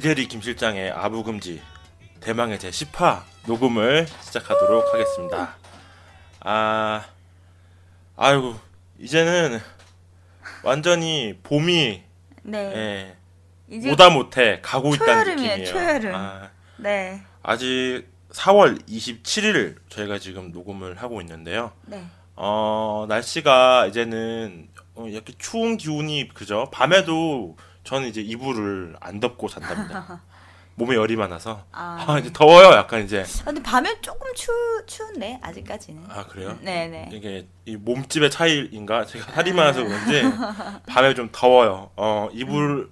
이대리 김 실장의 아부 금지 대망의 제 10화 녹음을 시작하도록 하겠습니다. 아, 아이고 이제는 완전히 봄이 네. 예, 보다 못해 가고 있다는 느낌이에요. 초여름. 아, 네. 아직 4월 27일 저희가 지금 녹음을 하고 있는데요. 네. 어, 날씨가 이제는 어, 이렇게 추운 기운이 그죠? 밤에도 저는 이제 이불을 안 덮고 잔답니다. 몸에 열이 많아서. 아. 아, 이제 더워요. 약간 이제. 아, 근데 밤에 조금 추 추운데 아직까지는. 아, 그래요? 네, 네. 이게 이 몸집의 차이인가? 제가 살이 많아서 그런지 밤에 좀 더워요. 어, 이불을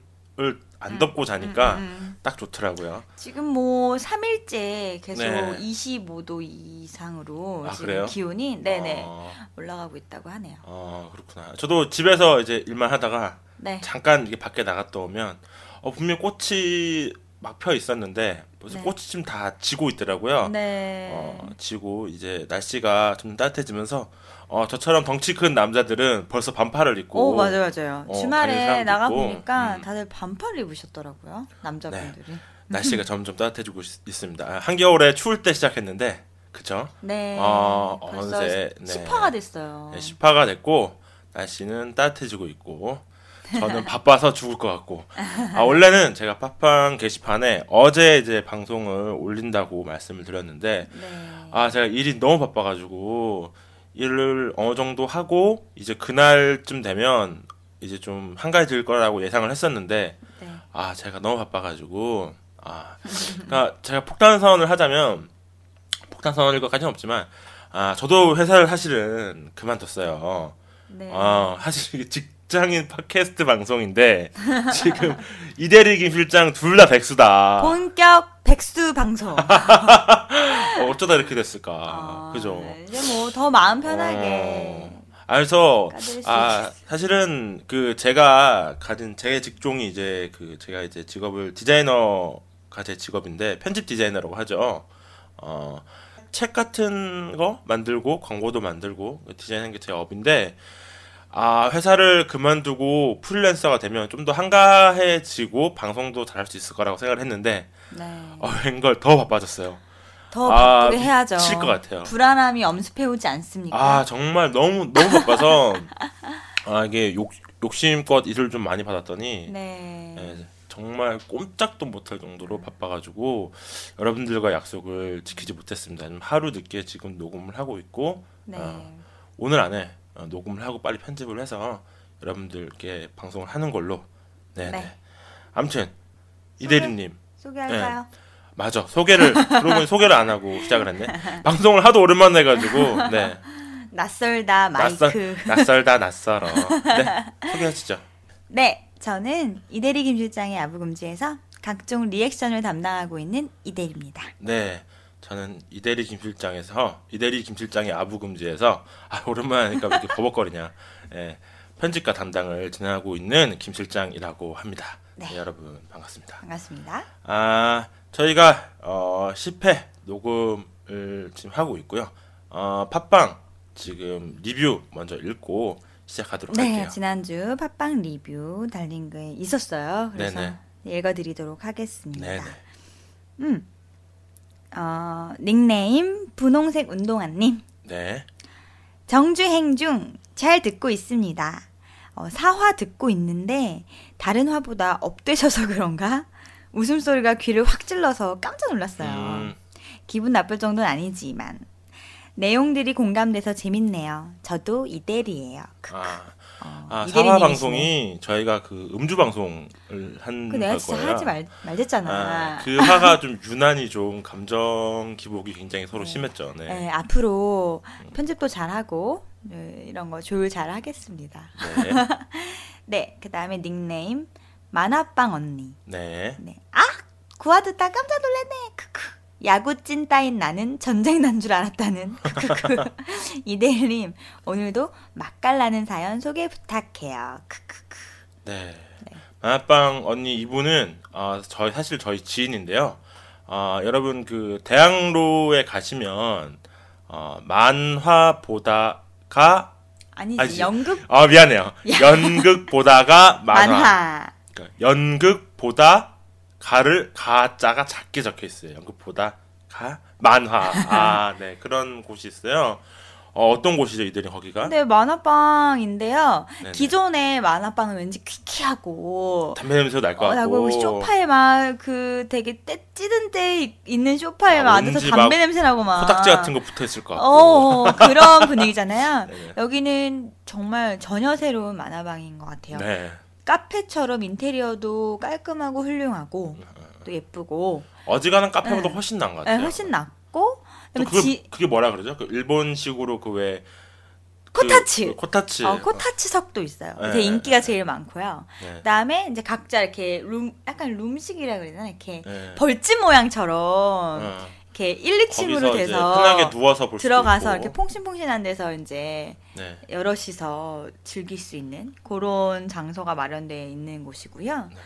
안 덮고 자니까 음. 딱 좋더라고요. 지금 뭐 3일째 계속 네. 25도 이상으로 아, 지금 그래요? 기온이 네네 어, 올라가고 있다고 하네요. 어, 그렇구나. 저도 집에서 이제 일만 하다가 네. 잠깐 이게 밖에 나갔다 오면 어, 분명 꽃이 막 펴 있었는데 벌써 네. 꽃이 지금 다 지고 있더라고요. 네. 어, 지고 이제 날씨가 좀 따뜻해지면서 어, 저처럼 덩치 큰 남자들은 벌써 반팔을 입고 오 맞아요 맞아요. 어, 주말에 나가. 보니까 음. 다들 반팔 입으셨더라고요 남자분들이. 날씨가 점점 따뜻해지고 있, 습니다 한겨울에 추울 때 시작했는데 그쵸? 네. 어, 벌써 어느새, 네. 10화가 됐어요. 네, 10화가 됐고 날씨는 따뜻해지고 있고 저는 바빠서 죽을 것 같고 아, 원래는 제가 팟빵 게시판에 어제 이제 방송을 올린다고 말씀을 드렸는데 네. 아 제가 일이 너무 바빠가지고 일을 어느 정도 하고 이제 그날쯤 되면 이제 좀 한가해질 거라고 예상을 했었는데 네. 아 제가 너무 바빠가지고 아 그러니까 제가 폭탄 선언을 하자면 폭탄 선언일 것까지는 없지만 아 저도 회사를 사실은 그만뒀어요. 네. 아 사실 이게 직 장인 팟캐스트 방송인데 지금 이대리 김 실장 둘 다 백수다. 본격 백수 방송. 어, 어쩌다 이렇게 됐을까? 아, 그죠? 이제 뭐 더 마음 편하게. 어. 아, 그래서 아 사실은 그 제가 가진 제 직종이 이제 그 제가 이제 직업을 디자이너가 제 직업인데 편집 디자이너라고 하죠. 어. 책 같은 거 만들고 광고도 만들고 디자인하는 게제 업인데 아 회사를 그만두고 프리랜서가 되면 좀 더 한가해지고 방송도 잘할 수 있을 거라고 생각을 했는데 네. 어, 웬걸 더 바빠졌어요. 더 아, 바쁘게 해야죠. 미칠 것 같아요. 불안함이 엄습해 오지 않습니까? 아 정말 너무 너무 바빠서 아 이게 욕 욕심껏 일을 좀 많이 받았더니 네. 예, 정말 꼼짝도 못할 정도로 바빠가지고 여러분들과 약속을 지키지 못했습니다. 하루 늦게 지금 녹음을 하고 있고 네. 어, 오늘 안에 어, 녹음을 하고 빨리 편집을 해서 여러분들께 방송을 하는 걸로 네네. 네. 아무튼 이대리님 소개할까요? 맞아 소개를 그러고 소개를 안 하고 시작을 했네. 방송을 하도 오랜만에 해가지고 네. 낯설다 마이크. 낯설, 낯설 다 낯설어. 네, 소개하시죠. 네, 저는 이대리 김 실장의 아부금지에서 각종 리액션을 담당하고 있는 이대리입니다. 네, 저는 이대리 김실장에서 이대리 김실장의 아부금지에서 아 오랜만에 하니까 왜 이렇게 버벅거리냐. 예, 편집과 담당을 진행하고 있는 김실장이라고 합니다. 네. 여러분 반갑습니다. 반갑습니다. 아 저희가 어 10회 녹음을 지금 하고 있고요. 어 팟빵 지금 리뷰 먼저 읽고 시작하도록 네, 할게요. 지난주 팟빵 리뷰 달린 게 있었어요. 그래서 네네. 읽어드리도록 하겠습니다. 네네. 음, 어, 닉네임 분홍색 운동화님. 네. 정주행 중 잘 듣고 있습니다. 어, 사화 듣고 있는데 다른 화보다 업되셔서 그런가? 웃음소리가 귀를 확 찔러서 깜짝 놀랐어요. 음, 기분 나쁠 정도는 아니지만 내용들이 공감돼서 재밌네요. 저도 이대리예요. 아, 어, 아 이대리님이시네. 사화 방송이 저희가 그 음주 방송을 한 그 내가 걸 진짜 거예요. 하지 말 말랬잖아. 아, 그 화가 좀 유난히 좀 감정 기복이 굉장히 서로 심했죠. 네. 네, 앞으로 편집도 잘하고 네, 이런 거 조율 잘 하겠습니다. 네. 네, 그 다음에 닉네임 만화빵 언니. 네. 네. 아! 구화 듣다 깜짝 놀랐네. 크크. 야구 찐 따인 나는 전쟁 난 줄 알았다는. 이대일님, 오늘도 맛깔나는 사연 소개 부탁해요. 크크크. 네. 만화빵 언니 이분은 어, 저희 사실 저희 지인인데요. 어, 여러분 그 대학로에 가시면 어, 만화 보다가 아니지, 아니지. 연극 아 미안해요. 연극 보다가 만화. 만화. 그러니까 연극 보다 가를 가자가 작게 적혀 있어요. 연극 보다 가 만화. 아, 네. 그런 곳이 있어요. 어, 어떤 곳이죠, 이들이 거기가? 네, 만화빵인데요. 네네. 기존의 만화빵은 왠지 퀴퀴하고 담배 냄새도 날것 어, 같고. 나고 쇼파에 막 그 되게 때 찌든 때 이- 있는 쇼파에 아, 막 앉아서 왠지 담배 막 냄새 나고 막 코딱지 같은 거 붙어 있을 것 같고. 어, 그런 분위기잖아요. 네네. 여기는 정말 전혀 새로운 만화방인 것 같아요. 네. 카페처럼 인테리어도 깔끔하고 훌륭하고 또 예쁘고 어지간한 카페보다 네. 훨씬 나은 것 네, 같아요. 훨씬 낫고 그게, 지, 그게 뭐라 그러죠? 그 일본식으로 그왜 코타치. 코타치. 어, 코타치석도 있어요. 네, 제 인기가 네, 제일 많고요. 네. 그다음에 이제 각자 이렇게 룸 약간 룸식이라 되나 이렇게 네. 벌집 모양처럼 어. 이렇게 1, 2층으로 거기서 이제 돼서 편하게 누워서 볼 수도 들어가서. 이렇게 퐁신퐁신한 데서 이제 네. 여럿이서 즐길 수 있는 그런 장소가 마련되어 있는 곳이고요. 네.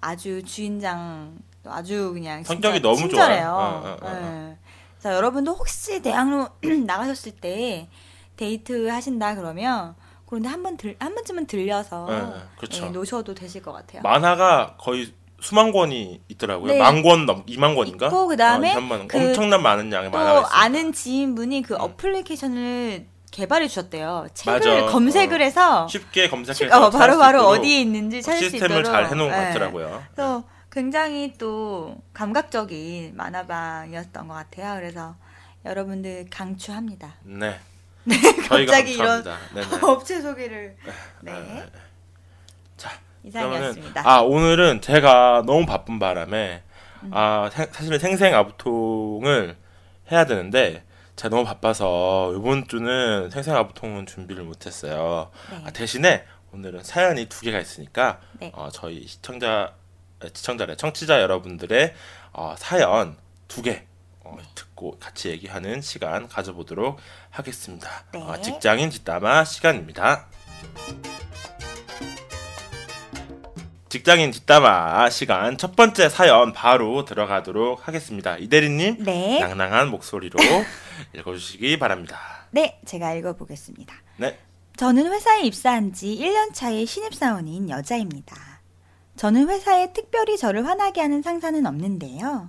아주 주인장 아주 그냥 성격이 너무 친절해요. 좋아요. 어, 어, 어, 어. 네. 그래서 여러분도 혹시 대학로 나가셨을 때 데이트 하신다 그러면 그런데 한번 들, 한 번쯤은 들려서 네, 네, 그렇죠. 예, 노셔도 되실 것 같아요. 만화가 거의 수만 권이 있더라고요. 네. 만권 넘, 2만 권인가? 있고 그다음에 어, 2만 그 엄청난 많은 양의 또 만화가 있어요. 아는 지인분이 그 어플리케이션을 개발해 주셨대요. 책을 맞아. 검색을 어. 해서 쉽게 검색해서 쉽- 어, 바로 바로 어디에 있는지 찾을 수 시스템을 있도록 잘 해놓은 것 예. 같더라고요. 그래서 굉장히 또 감각적인 만화방이었던 것 같아요. 그래서 여러분들 강추합니다. 네. 저희가 갑자기 이런. 네네. 업체 소개를 네 자, 이상이었습니다. 아 오늘은 제가 너무 바쁜 바람에 음. 아 생- 사실은 생생 아부통을 해야 되는데 제가 너무 바빠서 이번 주는 생생 아부통은 준비를 못했어요. 네. 아, 대신에 오늘은 사연이 두 개가 있으니까 네. 어, 저희 시청자 에, 시청자래 청취자 여러분들의 어, 사연 두개 어, 듣고 같이 얘기하는 시간 가져보도록 하겠습니다. 네. 어, 직장인 뒷담화 시간입니다. 직장인 뒷담화 시간 첫 번째 사연 바로 들어가도록 하겠습니다. 이대리님 네. 낭낭한 목소리로 읽어주시기 바랍니다. 네, 제가 읽어보겠습니다. 네. 저는 회사에 입사한 지 1년 차의 신입사원인 여자입니다. 저는 회사에 특별히 저를 화나게 하는 상사는 없는데요.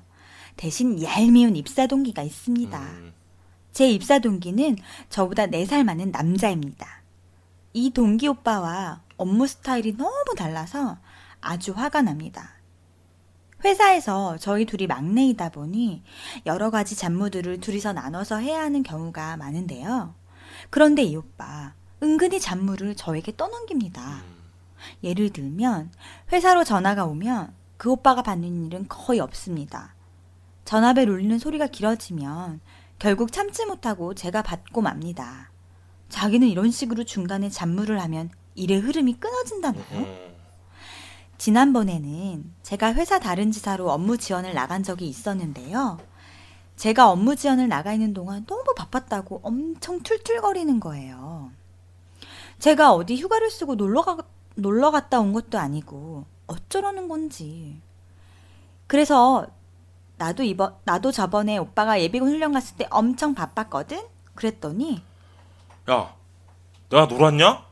대신 얄미운 입사 동기가 있습니다. 음, 제 입사 동기는 저보다 4살 많은 남자입니다. 이 동기 오빠와 업무 스타일이 너무 달라서 아주 화가 납니다. 회사에서 저희 둘이 막내이다 보니 여러 가지 잡무들을 둘이서 나눠서 해야 하는 경우가 많은데요. 그런데 이 오빠 은근히 잡무를 저에게 떠넘깁니다. 예를 들면 회사로 전화가 오면 그 오빠가 받는 일은 거의 없습니다. 전화벨 울리는 소리가 길어지면 결국 참지 못하고 제가 받고 맙니다. 자기는 이런 식으로 중간에 잡무를 하면 일의 흐름이 끊어진다나요? 음, 지난번에는 제가 회사 다른 지사로 업무 지원을 나간 적이 있었는데요. 제가 업무 지원을 나가 있는 동안 너무 바빴다고 엄청 툴툴거리는 거예요. 제가 어디 휴가를 쓰고 놀러, 가, 놀러 갔다 온 것도 아니고 어쩌라는 건지. 그래서 나도 이번 나도 저번에 오빠가 예비군 훈련 갔을 때 엄청 바빴거든. 그랬더니 야, 내가 놀았냐?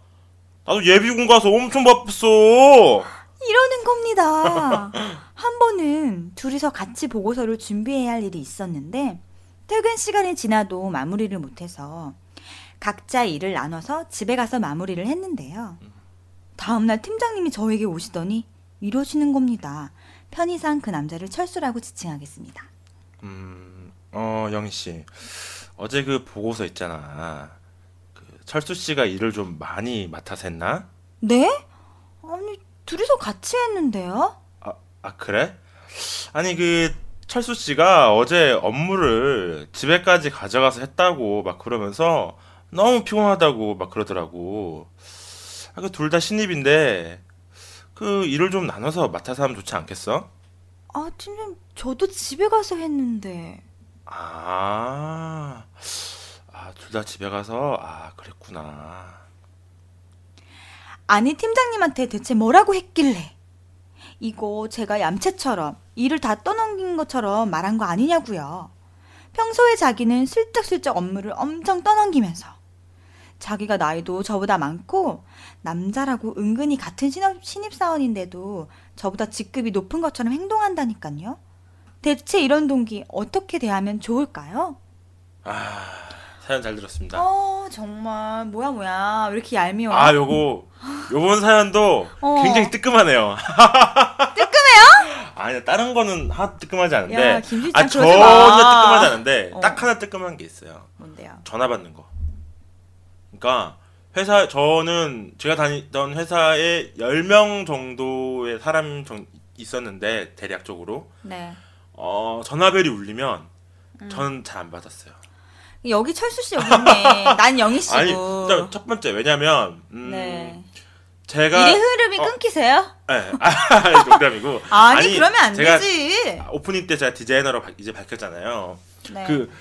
나도 예비군 가서 엄청 바빴어. 이러는 겁니다. 한 번은 둘이서 같이 보고서를 준비해야 할 일이 있었는데 퇴근 시간이 지나도 마무리를 못해서 각자 일을 나눠서 집에 가서 마무리를 했는데요. 다음날 팀장님이 저에게 오시더니 이러시는 겁니다. 편의상 그 남자를 철수라고 지칭하겠습니다. 음, 어, 영희 씨. 어제 그 보고서 있잖아. 그 철수 씨가 일을 좀 많이 맡아서 했나? 네? 아니 둘이서 같이 했는데요? 아, 아 그래? 아니 그 철수 씨가 어제 업무를 집에까지 가져가서 했다고 막 그러면서 너무 피곤하다고 막 그러더라고. 아, 그 둘 다 신입인데 그 일을 좀 나눠서 맡아서 하면 좋지 않겠어? 아, 팀장님, 저도 집에 가서 했는데. 아, 아, 둘 다 집에 가서, 아, 그랬구나. 아니, 팀장님한테 대체 뭐라고 했길래? 이거 제가 얌체처럼 일을 다 떠넘긴 것처럼 말한 거 아니냐고요. 평소에 자기는 슬쩍슬쩍 업무를 엄청 떠넘기면서 자기가 나이도 저보다 많고 남자라고 은근히 같은 신입, 신입사원인데도 저보다 직급이 높은 것처럼 행동한다니까요. 대체 이런 동기 어떻게 대하면 좋을까요? 아, 사연 잘 들었습니다. 어, 정말 뭐야 뭐야 왜 이렇게 얄미워? 아, 요거, 요번 사연도 어. 굉장히 뜨끔하네요. 뜨끔해요? 아니, 다른 거는 하나도 뜨끔하지 않은데. 야, 김 실장 아, 그러지 전혀 마. 뜨끔하지 않은데, 어. 딱 하나 뜨끔한 게 있어요. 뭔데요? 전화 받는 거. 그러니까 회사 저는 제가 다니던 회사에 10명 정도의 사람 정, 있었는데 대략적으로 네. 어, 전화벨이 울리면 음. 저는 잘 안 받았어요. 여기 철수 씨 여기 있네. 난 영희 씨고. 아니, 진짜 첫 번째 왜냐면 음, 네. 제가 일의 흐름이 어. 끊기세요? 네, 아, 농담이고 아니, 그러면 안 제가 되지. 오프닝 때 제가 디자이너로 바- 이제 밝혔잖아요. 네. 그,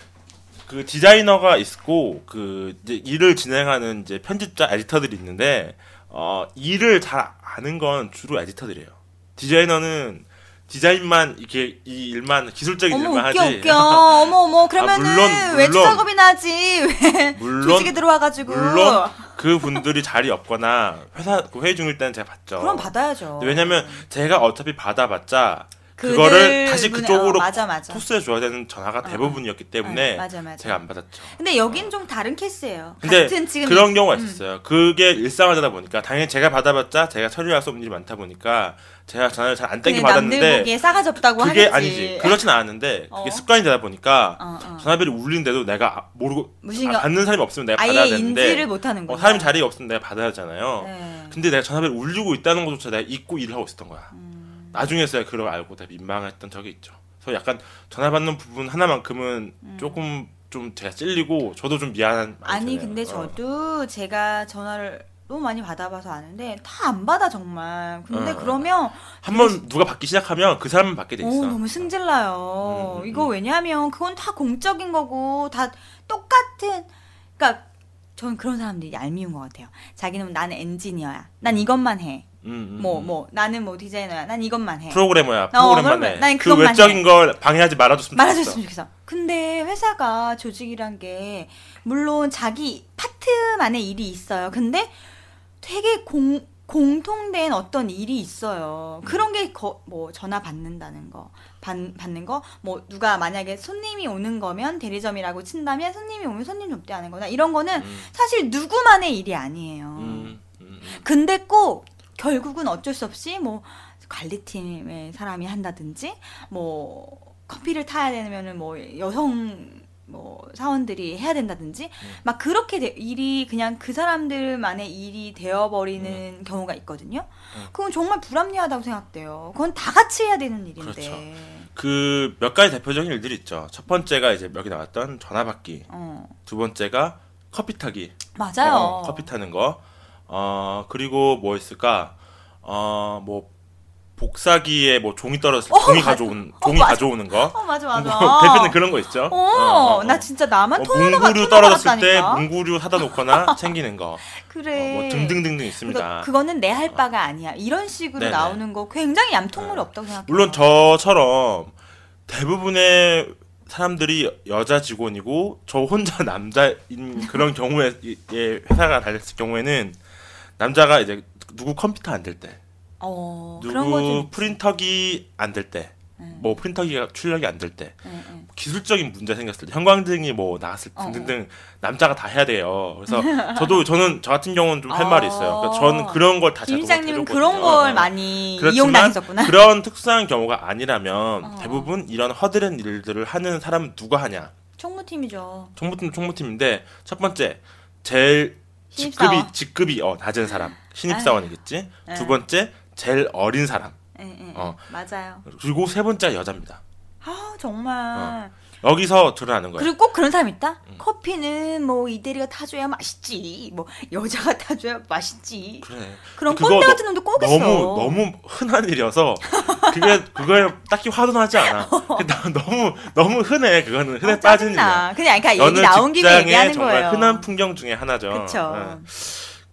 그 디자이너가 있고, 그, 일을 진행하는 이제 편집자 에디터들이 있는데, 어, 일을 잘 아는 건 주로 에디터들이에요. 디자이너는 디자인만, 이렇게, 이 일만, 기술적인 어머 일만 웃겨 하지. 웃겨. 어머 어머 그러면은 물론, 외주 물론. 작업이나 하지. 왜 물론, 조직에 들어와가지고. 물론, 그 분들이 자리 없거나, 회사, 그 회의 중일 때는 제가 받죠. 그럼 받아야죠. 왜냐면, 제가 어차피 받아봤자, 그거를 다시 그쪽으로 어, 맞아 맞아. 토스해 줘야 되는 전화가 대부분이었기 때문에, 어, 맞아 맞아. 제가 안 받았죠. 근데 여긴 좀 다른 케이스예요. 근데 그런 경우가 음. 있었어요. 그게 일상화되다 보니까 당연히 제가 받아봤자 제가 처리할 수 없는 일이 많다 보니까 제가 전화를 잘 안 떼게 남들 받았는데 보기에 싸가지 없다고 그게 하겠지. 아니지. 그렇진 않았는데 그게 어. 습관이 되다 보니까 어, 어. 전화벨이 울리는데도 내가 아- 모르고 무슨 아, 받는 사람이 없으면 내가 받아야 되는데 인지를 못하는 거야. 어, 사람이 자리가 없으면 내가 받아야 하잖아요. 네. 근데 내가 전화벨 울리고 있다는 것조차 내가 잊고 일을 하고 있었던 거야. 음. 나중에서야 그걸 알고 내가 민망했던 적이 있죠. 그래서 약간 전화 받는 부분 하나만큼은 음. 조금 좀 제가 찔리고 저도 좀 미안한 아니. 근데 어. 저도 제가 전화를 너무 많이 받아봐서 아는데 다 안 받아 정말. 근데 어. 그러면 한번 누가 받기 시작하면 그 사람만 받게 돼 있어. 어, 너무 승질나요. 음, 음, 이거 음. 왜냐하면 그건 다 공적인 거고 다 똑같은. 그러니까 전 그런 사람들이 얄미운 것 같아요. 자기는 나는 엔지니어야. 난 이것만 해. 음, 음, 뭐 음. 뭐 나는 뭐 디자이너야. 난 이것만 해. 프로그래머야. 어, 프로그램만 그러면 해. 난 그 외적인 걸 방해하지 말아줬으면 말아줬으면 좋겠어. 근데 회사가 조직이란 게 물론 자기 파트만의 일이 있어요. 근데 되게 공 공통된 어떤 일이 있어요. 그런 게뭐 전화 받는다는 거, 받, 받는 거, 뭐 누가 만약에 손님이 오는 거면 대리점이라고 친다면 손님이 오면 손님 접대하는 거나 이런 거는 음, 사실 누구만의 일이 아니에요. 음, 음, 음. 근데 꼭 결국은 어쩔 수 없이 뭐 관리팀의 사람이 한다든지 뭐 커피를 타야 되면은 뭐 여성 뭐 사원들이 해야 된다든지 막 그렇게 돼- 일이 그냥 그 사람들만의 일이 되어 버리는 경우가 있거든요. 음. 그건 정말 불합리하다고 생각돼요. 그건 다 같이 해야 되는 일인데. 그렇죠. 그 몇 가지 대표적인 일들이 있죠. 첫 번째가 이제 여기 나왔던 전화 받기. 어 두 번째가 커피 타기. 맞아요. 어, 커피 타는 거. 어, 그리고 뭐 있을까? 어, 뭐 복사기에 뭐 종이 떨어졌을 때 종이 맞아. 가져온 종이 맞아. 가져오는 거. 어 맞아 맞아. 뭐 대표님 그런 거 있죠? 어, 어, 어, 나 어. 진짜 나만 뭐 문구류 토너가 떨어졌을 때. 문구류 사다 놓거나 챙기는 거. 그래. 어, 뭐 등등등등 있습니다. 그거, 그거 는 내 할 바가 아니야. 이런 식으로 네네. 나오는 거 굉장히 얌통물이 없다고 생각해요. 물론 저처럼 대부분의 사람들이 여자 직원이고 저 혼자 남자인 그런 경우에 이- 예, 회사가 달렸을 경우에는 남자가 이제 누구 컴퓨터 안 될 때, 어, 그런 누구 좀. 프린터기 안 될 때, 응. 뭐 프린터기가 출력이 안 될 때, 응, 응. 기술적인 문제 생겼을 때, 형광등이 뭐 나갔을 때 어, 등등등 남자가 다 해야 돼요. 그래서 저도 저는 저 같은 경우는 좀할 어. 말이 있어요. 그러니까 저는 그런 걸다 시장님은 해줬거든요. 그런 걸 어. 많이 이용당했었구나. 그런 특수한 경우가 아니라면 어. 대부분 이런 허드렛 일들을 하는 사람은 누가 하냐? 총무팀이죠. 총무팀 총무팀인데 첫 번째 제일 신입사원. 직급이 직급이 어 낮은 사람 신입사원이겠지. 에. 두 번째 제일 어린 사람. 예, 예, 예. 어. 맞아요. 그리고 세 번째가 여자입니다. 아 정말 여기서 드러나는 거예요. 그리고 꼭 그런 사람 있다. 음. 커피는 뭐 이대리가 타줘야 맛있지. 뭐 여자가 타줘야 맛있지. 그래. 그런 꼰대 너- 같은 놈도 꼭 있어. 너무 너무 흔한 일이어서 그게 그거에 딱히 화도 나지 않아. 나- 너무 너무 흔해. 그거는 흔해 아, 빠진 일이야. 그냥 그러니까 얘기 나온 김에 얘기하는 정말 거예요. 흔한 풍경 중에 하나죠. 예.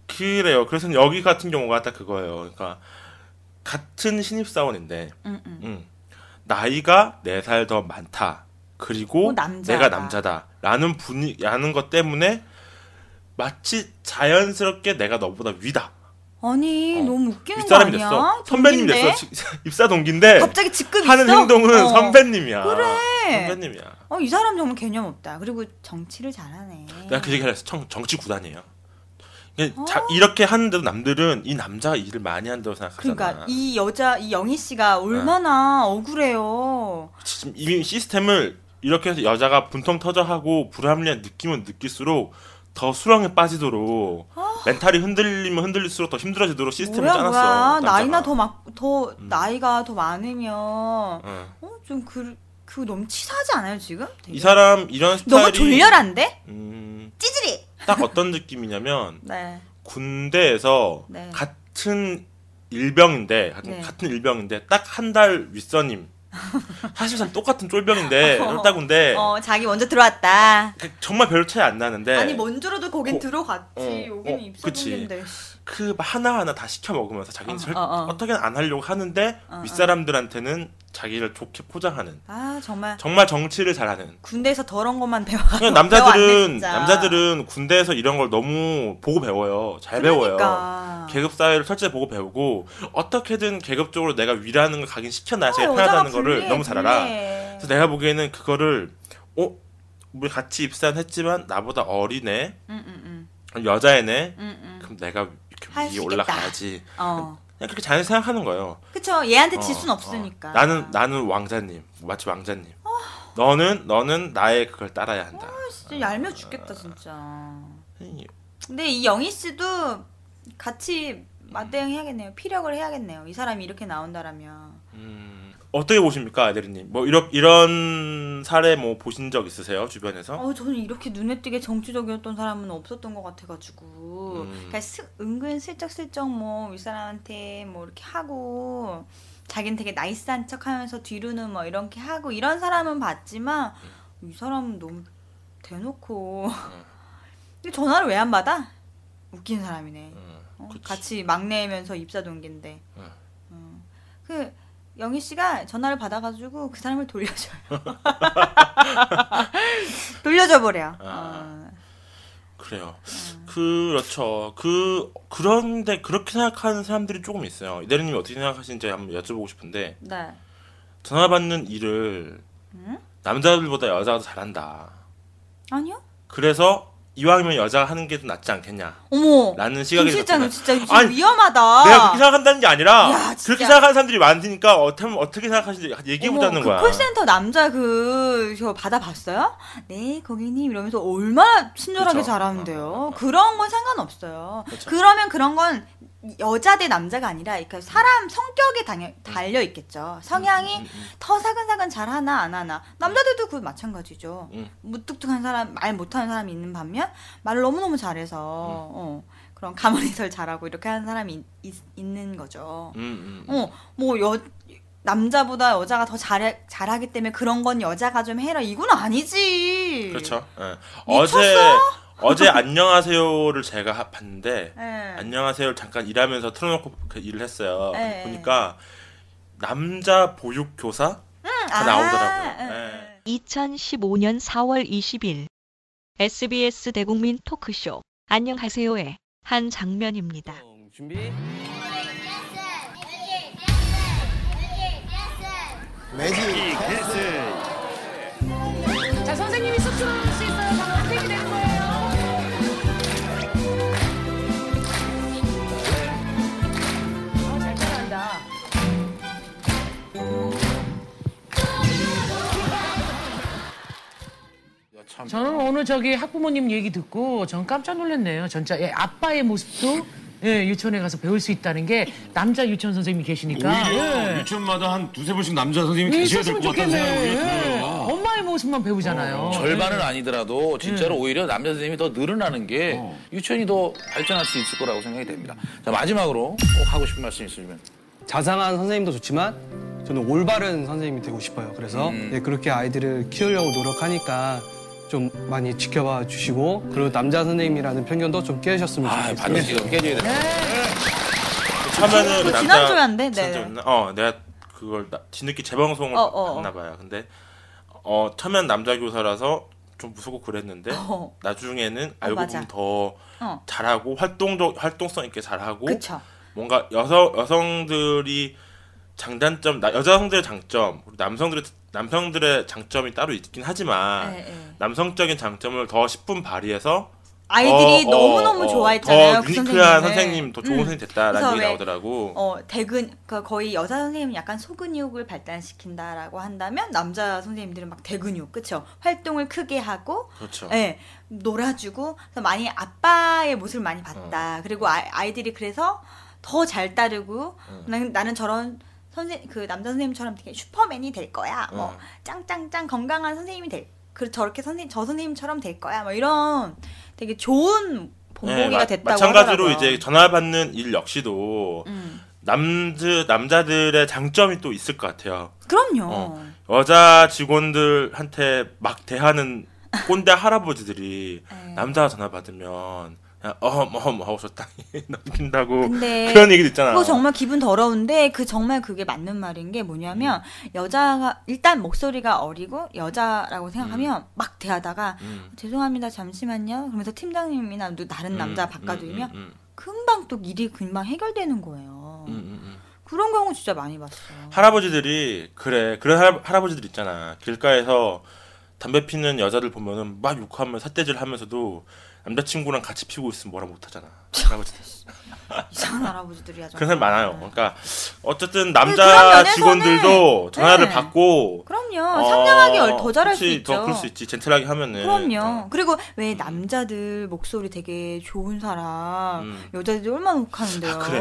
그래요. 그래서 여기 같은 경우가 딱 그거예요. 그러니까 같은 신입 사원인데 응, 응. 음, 나이가 4살 더 많다. 그리고 어, 남자다. 내가 남자다라는 분위 라는 것 때문에 마치 자연스럽게 내가 너보다 위다. 아니 어. 너무 웃기는 거 윗사람이 아니야? 됐어. 선배님 동기인데? 됐어. 지- 입사 동기인데 갑자기 직급 하는 있어? 행동은 어. 선배님이야. 그래. 선배님이야. 어, 이 사람 정말 개념 없다. 그리고 정치를 잘하네. 내가 그 얘기를 했어. 정, 정치 구단이에요. 자- 어. 이렇게 하는데도 남들은 이 남자가 일을 많이 한다고 생각하잖아. 그러니까 이 여자 이 영희 씨가 얼마나 억울해요. 지금 이미 시스템을 이렇게 해서 여자가 분통 터져 하고 불합리한 느낌은 느낄수록 더 수렁에 빠지도록 멘탈이 흔들리면 흔들릴수록 더 힘들어지도록 시스템을 아. 뭐야 짜놨어. 뭐야. 나이나 더막더 음. 나이가 더 많으면 어. 어좀그 그거 너무 치사하지 않아요 지금? 되게? 이 사람 이런 스타일이 너무 졸렬한데? 음, 찌질이. 딱 어떤 느낌이냐면 네. 군대에서 네. 같은 일병인데 같은, 네. 같은 일병인데 딱 한 달 윗선임 사실상 똑같은 쫄병인데 쫄따군데 어 자기 먼저 들어왔다. 정말 별 차이 안 나는데 아니 먼저라도 거긴 고- 들어갔지. 어, 여기는 어, 입사동인데. 그 하나하나 다 시켜 먹으면서 자기는 어, 절, 어, 어. 어떻게든 안 하려고 하는데 어, 어. 윗사람들한테는 자기를 좋게 포장하는 아 정말 정말 정치를 잘하는 군대에서 더러운 것만 배워가지고 남자들은. 남자들은 군대에서 이런 걸 너무 보고 배워요 잘 배워요 그러니까. 계급 사회를 철저히 보고 배우고 어떻게든 계급적으로 내가 위라는 걸 가긴 시켜놔야 어, 제가 여자가 편하다는 거를 불리해, 너무 잘 알아 불리해. 그래서 내가 보기에는 그거를 어 우리 같이 입사는 했지만 나보다 어리네 응, 응, 응. 여자애네 응, 응. 그럼 내가 할 이렇게 수 위에. 올라가야지 어. 그냥 그렇게 자연스레 생각하는 거예요 그쵸. 얘한테 어, 질순 어. 없으니까. 나는 나는 왕자님 마치 왕자님 너는 너는 나의 그걸 따라야 한다 진짜 얄미워 죽겠다 진짜. 이- 근데 이 영희 씨도 같이 맞대응 해야겠네요. 피력을 해야겠네요. 이 사람이 이렇게 나온다라면. 음, 어떻게 보십니까 아데리님 뭐 이런 이런 사례 뭐 보신 적 있으세요 주변에서 어, 저는 이렇게 눈에 띄게 정치적이었던 사람은 없었던 것 같아가지고. 음. 그러니까 스, 은근 슬쩍슬쩍 뭐 윗사람한테 뭐 이렇게 하고 자기는 되게 나이스한 척하면서 뒤로는 뭐 이렇게 하고 이런 사람은 봤지만 이 사람은 너무 대놓고 근데 전화를 왜 안 받아? 웃긴 사람이네. 음, 어? 같이 막내면서 입사 동기인데. 응. 어. 그 영희 씨가 전화를 받아가지고 그 사람을 돌려줘요. 돌려줘 버려. 어. 그래요 음. 그렇죠 그 그런데 그렇게 생각하는 사람들이 조금 있어요 이대리님이 어떻게 생각하시는지 한번 여쭤보고 싶은데 네. 전화 받는 일을 응? 남자들보다 여자가 더 잘한다 아니요? 그래서 이왕이면 여자가 하는 게좀 낫지 않겠냐 어머. 라는 김 시각이 있었구나. 진짜 아니, 위험하다. 내가 그렇게 생각한다는 게 아니라 야. 그렇게 생각하는 사람들이 많으니까 어떻게 어떻게 생각하시는지 얘기해 보자는 어머, 거야. 그 콜센터 남자 그, 저 받아봤어요? 네, 고객님 이러면서 얼마나 친절하게 그쵸. 잘하는데요. 어, 어, 어. 그런 건 상관없어요. 그쵸. 그러면 그런 건 여자 대 남자가 아니라 그러니까 사람 성격에 당연, 달려 있겠죠. 성향이 음, 음, 음. 더 사근사근 잘 하나 안 하나. 남자들도 그 마찬가지죠. 음. 무뚝뚝한 사람, 말 못하는 사람이 있는 반면 말을 너무너무 잘해서 어, 그런 가문이설 잘하고 이렇게 하는 사람이 있, 있는 거죠. 음, 음, 음. 어, 뭐 여, 남자보다 여자가 더 잘해, 잘하기 때문에 그런 건 여자가 좀 해라. 이건 아니지. 그렇죠. 예. 미쳤어? 어제 어제 안녕하세요를 제가 하- 봤는데 예. 안녕하세요를 잠깐 일하면서 틀어놓고 그 일을 했어요. 네. 보니까 남자 보육 교사 다 아, 나오더라고요. 예. 예. 2015년 4월 20일 SBS 대국민 토크쇼 안녕하세요의 한 장면입니다. 준비. 매직 자, 저는 오늘 저기 학부모님 얘기 듣고 전 깜짝 놀랐네요. 진짜 예, 아빠의 모습도 예, 유치원에 가서 배울 수 있다는 게 남자 유치원 선생님이 계시니까 오히려 예. 유치원마다 한 두세 번씩 남자 선생님이 예, 계셔야 될 것 같다는. 생각이 예. 들어요. 엄마의 모습만 배우잖아요. 절반은 네. 아니더라도 진짜로 오히려 남자 선생님이 더 늘어나는 게 어. 유치원이 더 발전할 수 있을 거라고 생각이 됩니다. 자 마지막으로 꼭 하고 싶은 말씀 있으시면 자상한 선생님도 좋지만 저는 올바른 선생님이 되고 싶어요. 그래서 음. 네, 그렇게 아이들을 키우려고 노력하니까 좀 많이 지켜봐 주시고 그리고 남자 선생님이라는 편견도 좀 깨주셨으면 아 좋겠어요. 반드시 이거 깨져야 됩니다. 처음에는 그뭐 남자 지난주였는데, 네. 지난주였나? 어 내가 그걸 나- 뒤늦게 재방송을 어, 어, 봤나 봐요. 근데 어 처음엔 남자 교사라서 좀 무섭고 그랬는데 어. 나중에는 알고 맞아. 보면 더 어. 잘하고 활동적 활동성 있게 잘하고 그쵸. 뭔가 여성 여성들이 장단점 나- 여자성들의 장점 그리고 남성들의 남성들의 장점이 따로 있긴 하지만 예, 예. 남성적인 장점을 더 10분 발휘해서 아이들이 더, 너무 너무 어, 좋아했잖아요. 더그 유니크한 선생님을. 선생님, 더 좋은 음. 선생님 됐다라는 얘기 왜, 나오더라고. 어, 대근, 그 거의 여자 선생님은 약간 소근육을 발달시킨다라고 한다면 남자 선생님들은 막 대근육, 그쵸? 활동을 크게 하고, 그렇죠. 예, 놀아주고, 그래서 많이 아빠의 모습을 많이 어. 봤다. 그리고 아, 아이들이 그래서 더 잘 따르고, 어. 나는, 나는 저런 선생, 그 남자 선생님처럼 되게 슈퍼맨이 될 거야. 뭐, 어. 짱짱짱 건강한 선생님이 될, 그 저렇게 선생님, 저 선생님처럼 될 거야. 뭐 이런 되게 좋은 본보기가 네, 마- 됐다고 마찬가지로 하더라고요. 이제 전화 받는 일 역시도 음. 남자 남자들의 장점이 또 있을 것 같아요. 그럼요. 어. 여자 직원들한테 막 대하는 꼰대 할아버지들이 네. 남자 전화 받으면 어험 어험 하고 적당히 넘긴다고 그런 얘기도 있잖아. 그거 정말 기분 더러운데 그 정말 그게 맞는 말인 게 뭐냐면 음. 여자가 일단 목소리가 어리고 여자라고 생각하면 막 대하다가 음. 죄송합니다 잠시만요 그러면서 팀장님이나 누- 다른 남자 음, 바꿔주면 음, 음, 금방 또 일이 금방 해결되는 거예요. 음, 음, 음. 그런 경우 진짜 많이 봤어요. 할아버지들이 그래 그런 할, 할아버지들 있잖아 길가에서 담배 피는 여자들 보면은 막 욕하면 삿대질 하면서도 남자친구랑 같이 피고 있으면 뭐라 못하잖아 할아버지들 이상한 할아버지들이야. 그런 사람. 많아요 그러니까 어쨌든 그런 남자 면에서는- 직원들도 전화를 네. 받고 그럼요. 상냥하게 어, 더 잘할 수 그치, 있죠. 더 그럴 수 있지 젠틀하게 하면은 그럼요. 어. 그리고 왜 남자들 목소리 되게 좋은 사람, 음. 여자들이 얼마나 혹하는데요. 아, 그래.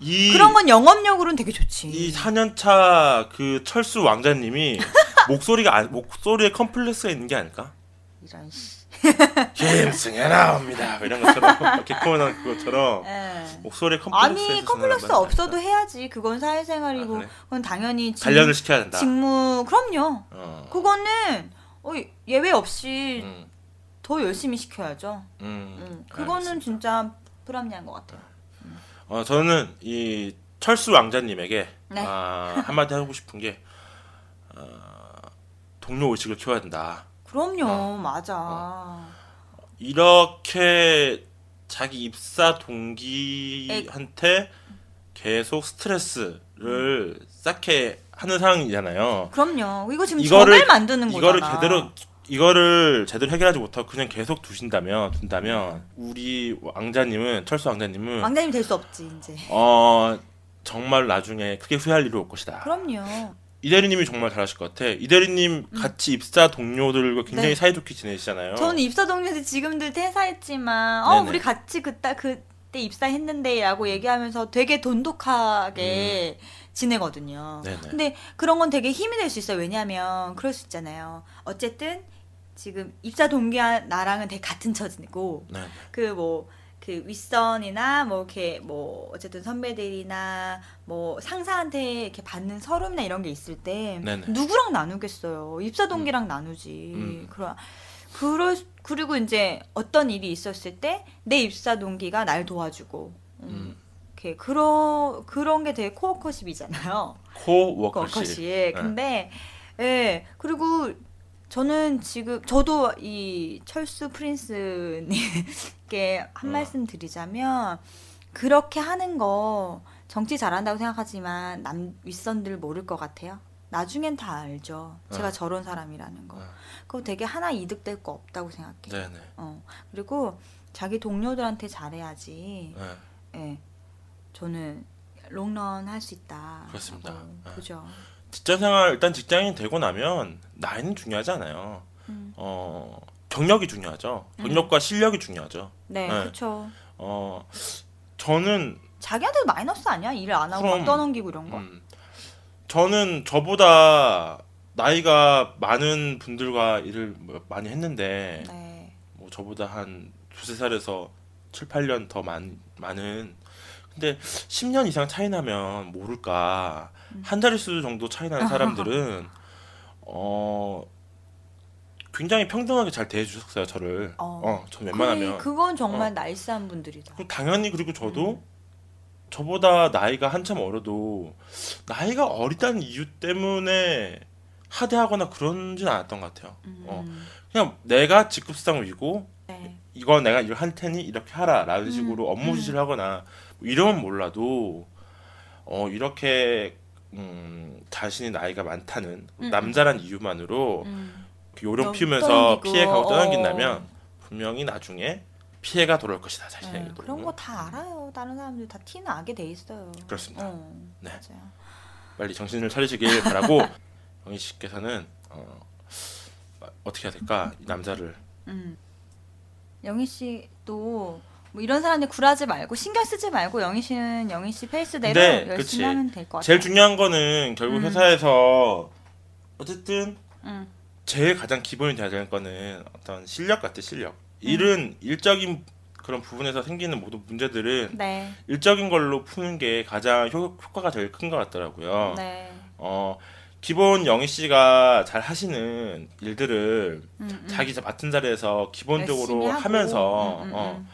이 그런 건 영업력으로는 되게 좋지. 이 4년차 그 철수 왕자님이 목소리가 안- 목소리에 컴플렉스가 있는 게 아닐까? 이런 씨. 힘승해 나옵니다. 뭐 이런 것처럼 개코만 그것처럼 예. 목소리에 컴플렉스 아니 컴플렉스 없어도 해야지. 그건 사회생활이고 아, 그래? 그건 당연히 직- 단련을 시켜야 된다. 직무 그럼요. 어. 그거는 어, 예외 없이 음, 더 열심히 시켜야죠. 음, 음, 그거는 알겠습니다. 진짜 불합리한 것 같아요. 어, 저는 이 철수 왕자님에게 네. 아, 한마디 하고 싶은 게 어, 동료 의식을 키워야 된다. 그럼요, 어. 맞아. 이렇게 자기 입사 동기한테 계속 스트레스를 쌓게 하는 상황이잖아요. 그럼요. 이거 지금 이거를 적을 만드는 이거를 거잖아. 제대로 이거를 제대로 해결하지 못하고 그냥 계속 두신다면 둔다면 우리 왕자님은 철수 왕자님은 왕자님 될 수 없지 이제. 어 정말 나중에 크게 후회할 일이 올 것이다. 그럼요. 이대리님이 정말 잘하실 것 같아. 이대리님 같이 입사 동료들과 굉장히 네. 사이좋게 지내시잖아요. 저는 입사 동료들 지금도 퇴사했지만 어 네네. 우리 같이 그때 그때 입사했는데 라고 얘기하면서 되게 돈독하게 지내거든요. 음. 네네. 근데 그런 건 되게 힘이 될 수 있어요. 왜냐하면 그럴 수 있잖아요. 어쨌든 지금 입사 동기와 나랑은 되게 같은 처지고 네. 그뭐 그 윗선이나 뭐 이렇게 뭐 어쨌든 선배들이나 뭐 상사한테 이렇게 받는 서름이나 이런 게 있을 때 네네. 누구랑 나누겠어요. 입사 동기랑 나누지. 음. 그러 그럴 그리고 이제 어떤 일이 있었을 때 내 입사 동기가 날 도와주고 음. 음. 이렇게 그런 그런 게 되게 코어커십이잖아요. 코어커시. 네. 근데 예 그리고 저는 지금 저도 이 철수 프린스님 께한 어. 말씀 드리자면 그렇게 하는 거 정치 잘한다고 생각하지만 남 윗선들 모를 것 같아요. 나중엔 다 알죠. 제가 어. 저런 사람이라는 거. 어. 그거 되게 하나 이득될 거 없다고 생각해. 네네. 어 그리고 자기 동료들한테 잘해야지. 네. 예, 저는 롱런 할 수 있다. 그렇습니다. 라고 네. 보죠. 직장 생활 일단 직장인 되고 나면 나이는 중요하지 않아요. 음. 어 경력이 중요하죠. 경력과 실력이 중요하죠. 네, 네. 그렇죠. 어 저는 자기한테도 마이너스 아니야? 일을 안 하고 막 그럼. 떠넘기고 이런 거. 음, 저는 저보다 나이가 많은 분들과 일을 뭐 많이 했는데 네. 뭐 저보다 한 두세 살에서 7, 8년 더 많, 많은 근데 10년 이상 차이 나면 모를까 한 자릿수 정도 차이 나는 사람들은 어 굉장히 평등하게 잘 대해주셨어요 저를 어. 어, 전 웬만하면 그, 그건 정말 어. 나이스한 분들이다. 당연히 그리고 저도 음. 저보다 나이가 한참 어려도 나이가 어리다는 이유 때문에 하대하거나 그런진 않았던 것 같아요. 어. 음. 그냥 내가 직급상 위고 네. 이거 내가 이걸 할 테니 이렇게 하라라는 음, 식으로 업무 음. 지시를 하거나 뭐 이러면 몰라도 어 이렇게 음 자신이 나이가 많다는 음, 남자란 이유만으로 음. 이렇게 요령 너 피우면서 피해가고 떠넘긴다면 어. 분명히 나중에 피해가 돌아올 것이다 네, 자신에게도 그런 거 다 알아요. 다른 사람들 다 티 나게 돼 있어요. 그렇습니다. 어, 네. 맞아요. 빨리 정신을 차리시길 바라고 영희 씨께서는 어, 어떻게 해야 될까 이 남자를 음. 영희 씨도 뭐 이런 사람들 굴하지 말고 신경 쓰지 말고 영희 씨는 영희 씨 페이스대로 근데, 열심히 그치. 하면 될 것 같아요. 제일 중요한 거는 결국 음. 회사에서 어쨌든 음. 제일 가장 기본이 돼야 되는 거는 어떤 실력 같아 실력. 음. 일은 일적인 그런 부분에서 생기는 모든 문제들은 네. 일적인 걸로 푸는 게 가장 효, 효과가 제일 큰 것 같더라고요. 네. 어 기본 영희 씨가 잘 하시는 일들을 음, 음. 자기 맡은 자리에서 기본적으로. 하면서 음, 음, 어, 음.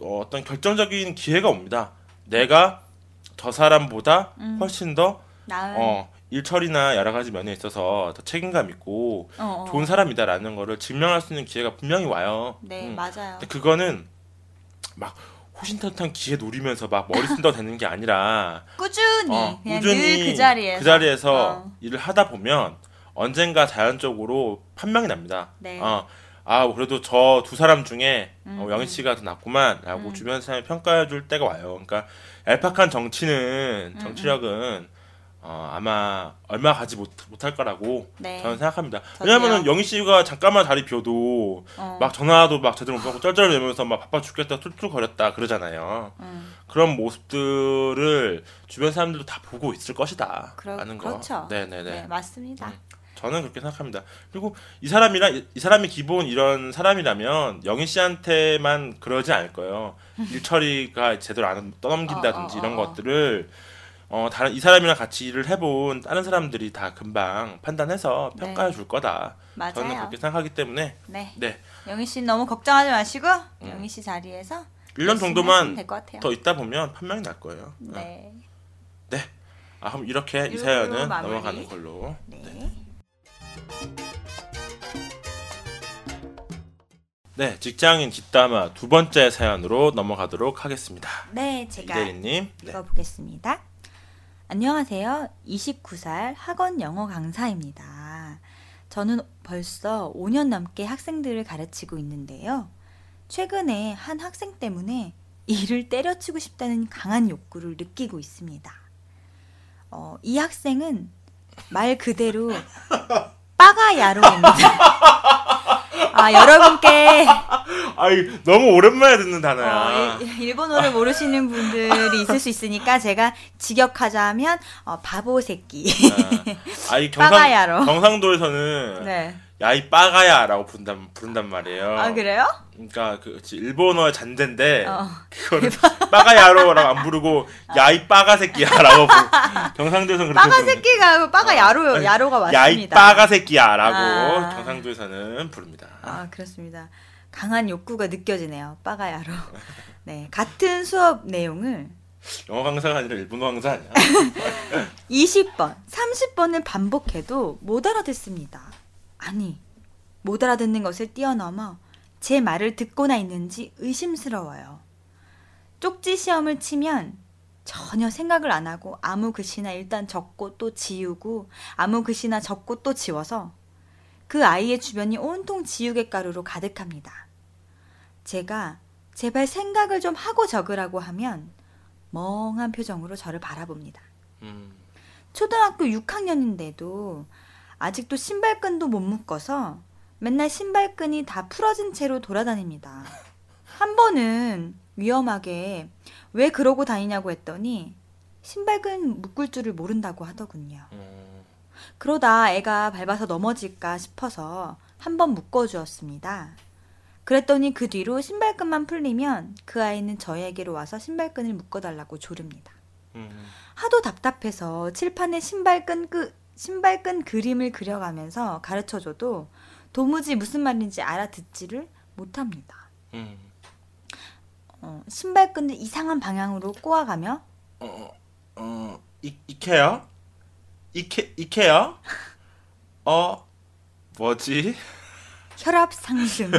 어, 어 떤 결정적인 기회가 옵니다. 내가 저 사람보다 음. 훨씬 더 나은 어, 일 처리나 여러 가지 면에 있어서 더 책임감 있고 어, 어. 좋은 사람이다라는 거를 증명할 수 있는 기회가 분명히 와요. 네 음. 맞아요. 근데 그거는 막 호신탄탄 기회 노리면서 막 머리 쓴다고 되는 게 아니라 꾸준히 어, 그냥 꾸준히 늘그 자리에서 그 자리에서 어. 일을 하다 보면 언젠가 자연적으로 판명이 납니다. 네. 어, 아 그래도 저 두 사람 중에 어, 음, 영희 씨가 더 낫구만라고 음. 주변 사람이 평가해 줄 때가 와요. 그러니까 얄팍한 정치는 음, 정치력은 어, 아마 얼마 가지 못, 못할 거라고 네. 저는 생각합니다. 저도요. 왜냐하면 영희 씨가 잠깐만 자리 비워도 어. 막 전화도 막 제대로 못 받고 쩔쩔매면서 막 바빠 죽겠다 툴툴거렸다 그러잖아요. 음. 그런 모습들을 주변 사람들도 다 보고 있을 것이다. 그러, 라는 거. 그렇죠. 네네네. 네, 맞습니다. 음. 저는 그렇게 생각합니다. 그리고 이 사람이랑 이- 이 사람이 기본 이런 사람이라면 영희 씨한테만 그러지 않을 거예요. 일 처리가 제대로 안 떠넘긴다든지 어, 어, 이런 어, 어. 것들을 어 다른 이 사람이랑 같이 일을 해본 다른 사람들이 다 금방 판단해서 네. 평가해 줄 거다. 맞아요. 저는 그렇게 생각하기 때문에 네. 네 영희 씨 너무 걱정하지 마시고 음. 영희 씨 자리에서 1년 열심히 하시면 정도만. 더 있다 보면 판명이 날 거예요. 어. 네. 아 그럼 이렇게 이 사연은 마무리. 넘어가는 걸로. 네. 네 직장인 뒷담화 두 번째 사연으로 넘어가도록 하겠습니다. 네, 제가 이대리님. 네. 읽어보겠습니다. 안녕하세요. 29살 학원 영어 강사입니다. 저는 벌써 5년 넘게 학생들을 가르치고 있는데요. 최근에 한 학생 때문에 이를 때려치고 싶다는 강한 욕구를 느끼고 있습니다. 어, 이 학생은 말 그대로 빠가야로입니다. 아, 여러분께 아이 너무 오랜만에 듣는 단어야. 어, 일- 일본어를 모르시는 분들이 있을 수 있으니까 제가 직역하자면 어, 바보 새끼. 아, 아이 경상 빠가야로. 경상도에서는 네. 야 이 빠가야라고 부른단 부른단 말이에요. 아 그래요? 그러니까 그 일본어의 잔재인데 어. 그거를 빠가야로라고 안 부르고 야이 빠가 새끼야라고 부르. 경상도에서는 그렇게 빠가 새끼가 빠가 야로 아니, 야로가 맞습니다. 야이 빠가 새끼야라고 아. 경상도에서는 부릅니다. 아 그렇습니다. 강한 욕구가 느껴지네요. 빠가 야로. 네 같은 수업 내용을 영어 강사가 아니라 일본어 강사 아니야? 20번, 30번을 반복해도 못 알아듣습니다. 아니, 못 알아듣는 것을 뛰어넘어 제 말을 듣고나 있는지 의심스러워요. 쪽지 시험을 치면 전혀 생각을 안 하고 아무 글씨나 일단 적고 또 지우고 아무 글씨나 적고 또 지워서 그 아이의 주변이 온통 지우개 가루로 가득합니다. 제가 제발 생각을 좀 하고 적으라고 하면 멍한 표정으로 저를 바라봅니다. 음, 초등학교 6학년인데도 아직도 신발끈도 못 묶어서 맨날 신발끈이 다 풀어진 채로 돌아다닙니다. 한 번은 위험하게 왜 그러고 다니냐고 했더니 신발끈 묶을 줄을 모른다고 하더군요. 음, 그러다 애가 밟아서 넘어질까 싶어서 한 번 묶어주었습니다. 그랬더니 그 뒤로 신발끈만 풀리면 그 아이는 저에게로 와서 신발끈을 묶어달라고 조릅니다. 음. 하도 답답해서 칠판에 신발끈 그 신발끈 그림을 그려가면서 가르쳐줘도 도무지 무슨 말인지 알아듣지를 못합니다. 음. 어, 신발끈을 이상한 방향으로 꼬아가며 어, 어, 이, 이케요? 이케, 이케요? 어, 뭐지? 혈압 상승.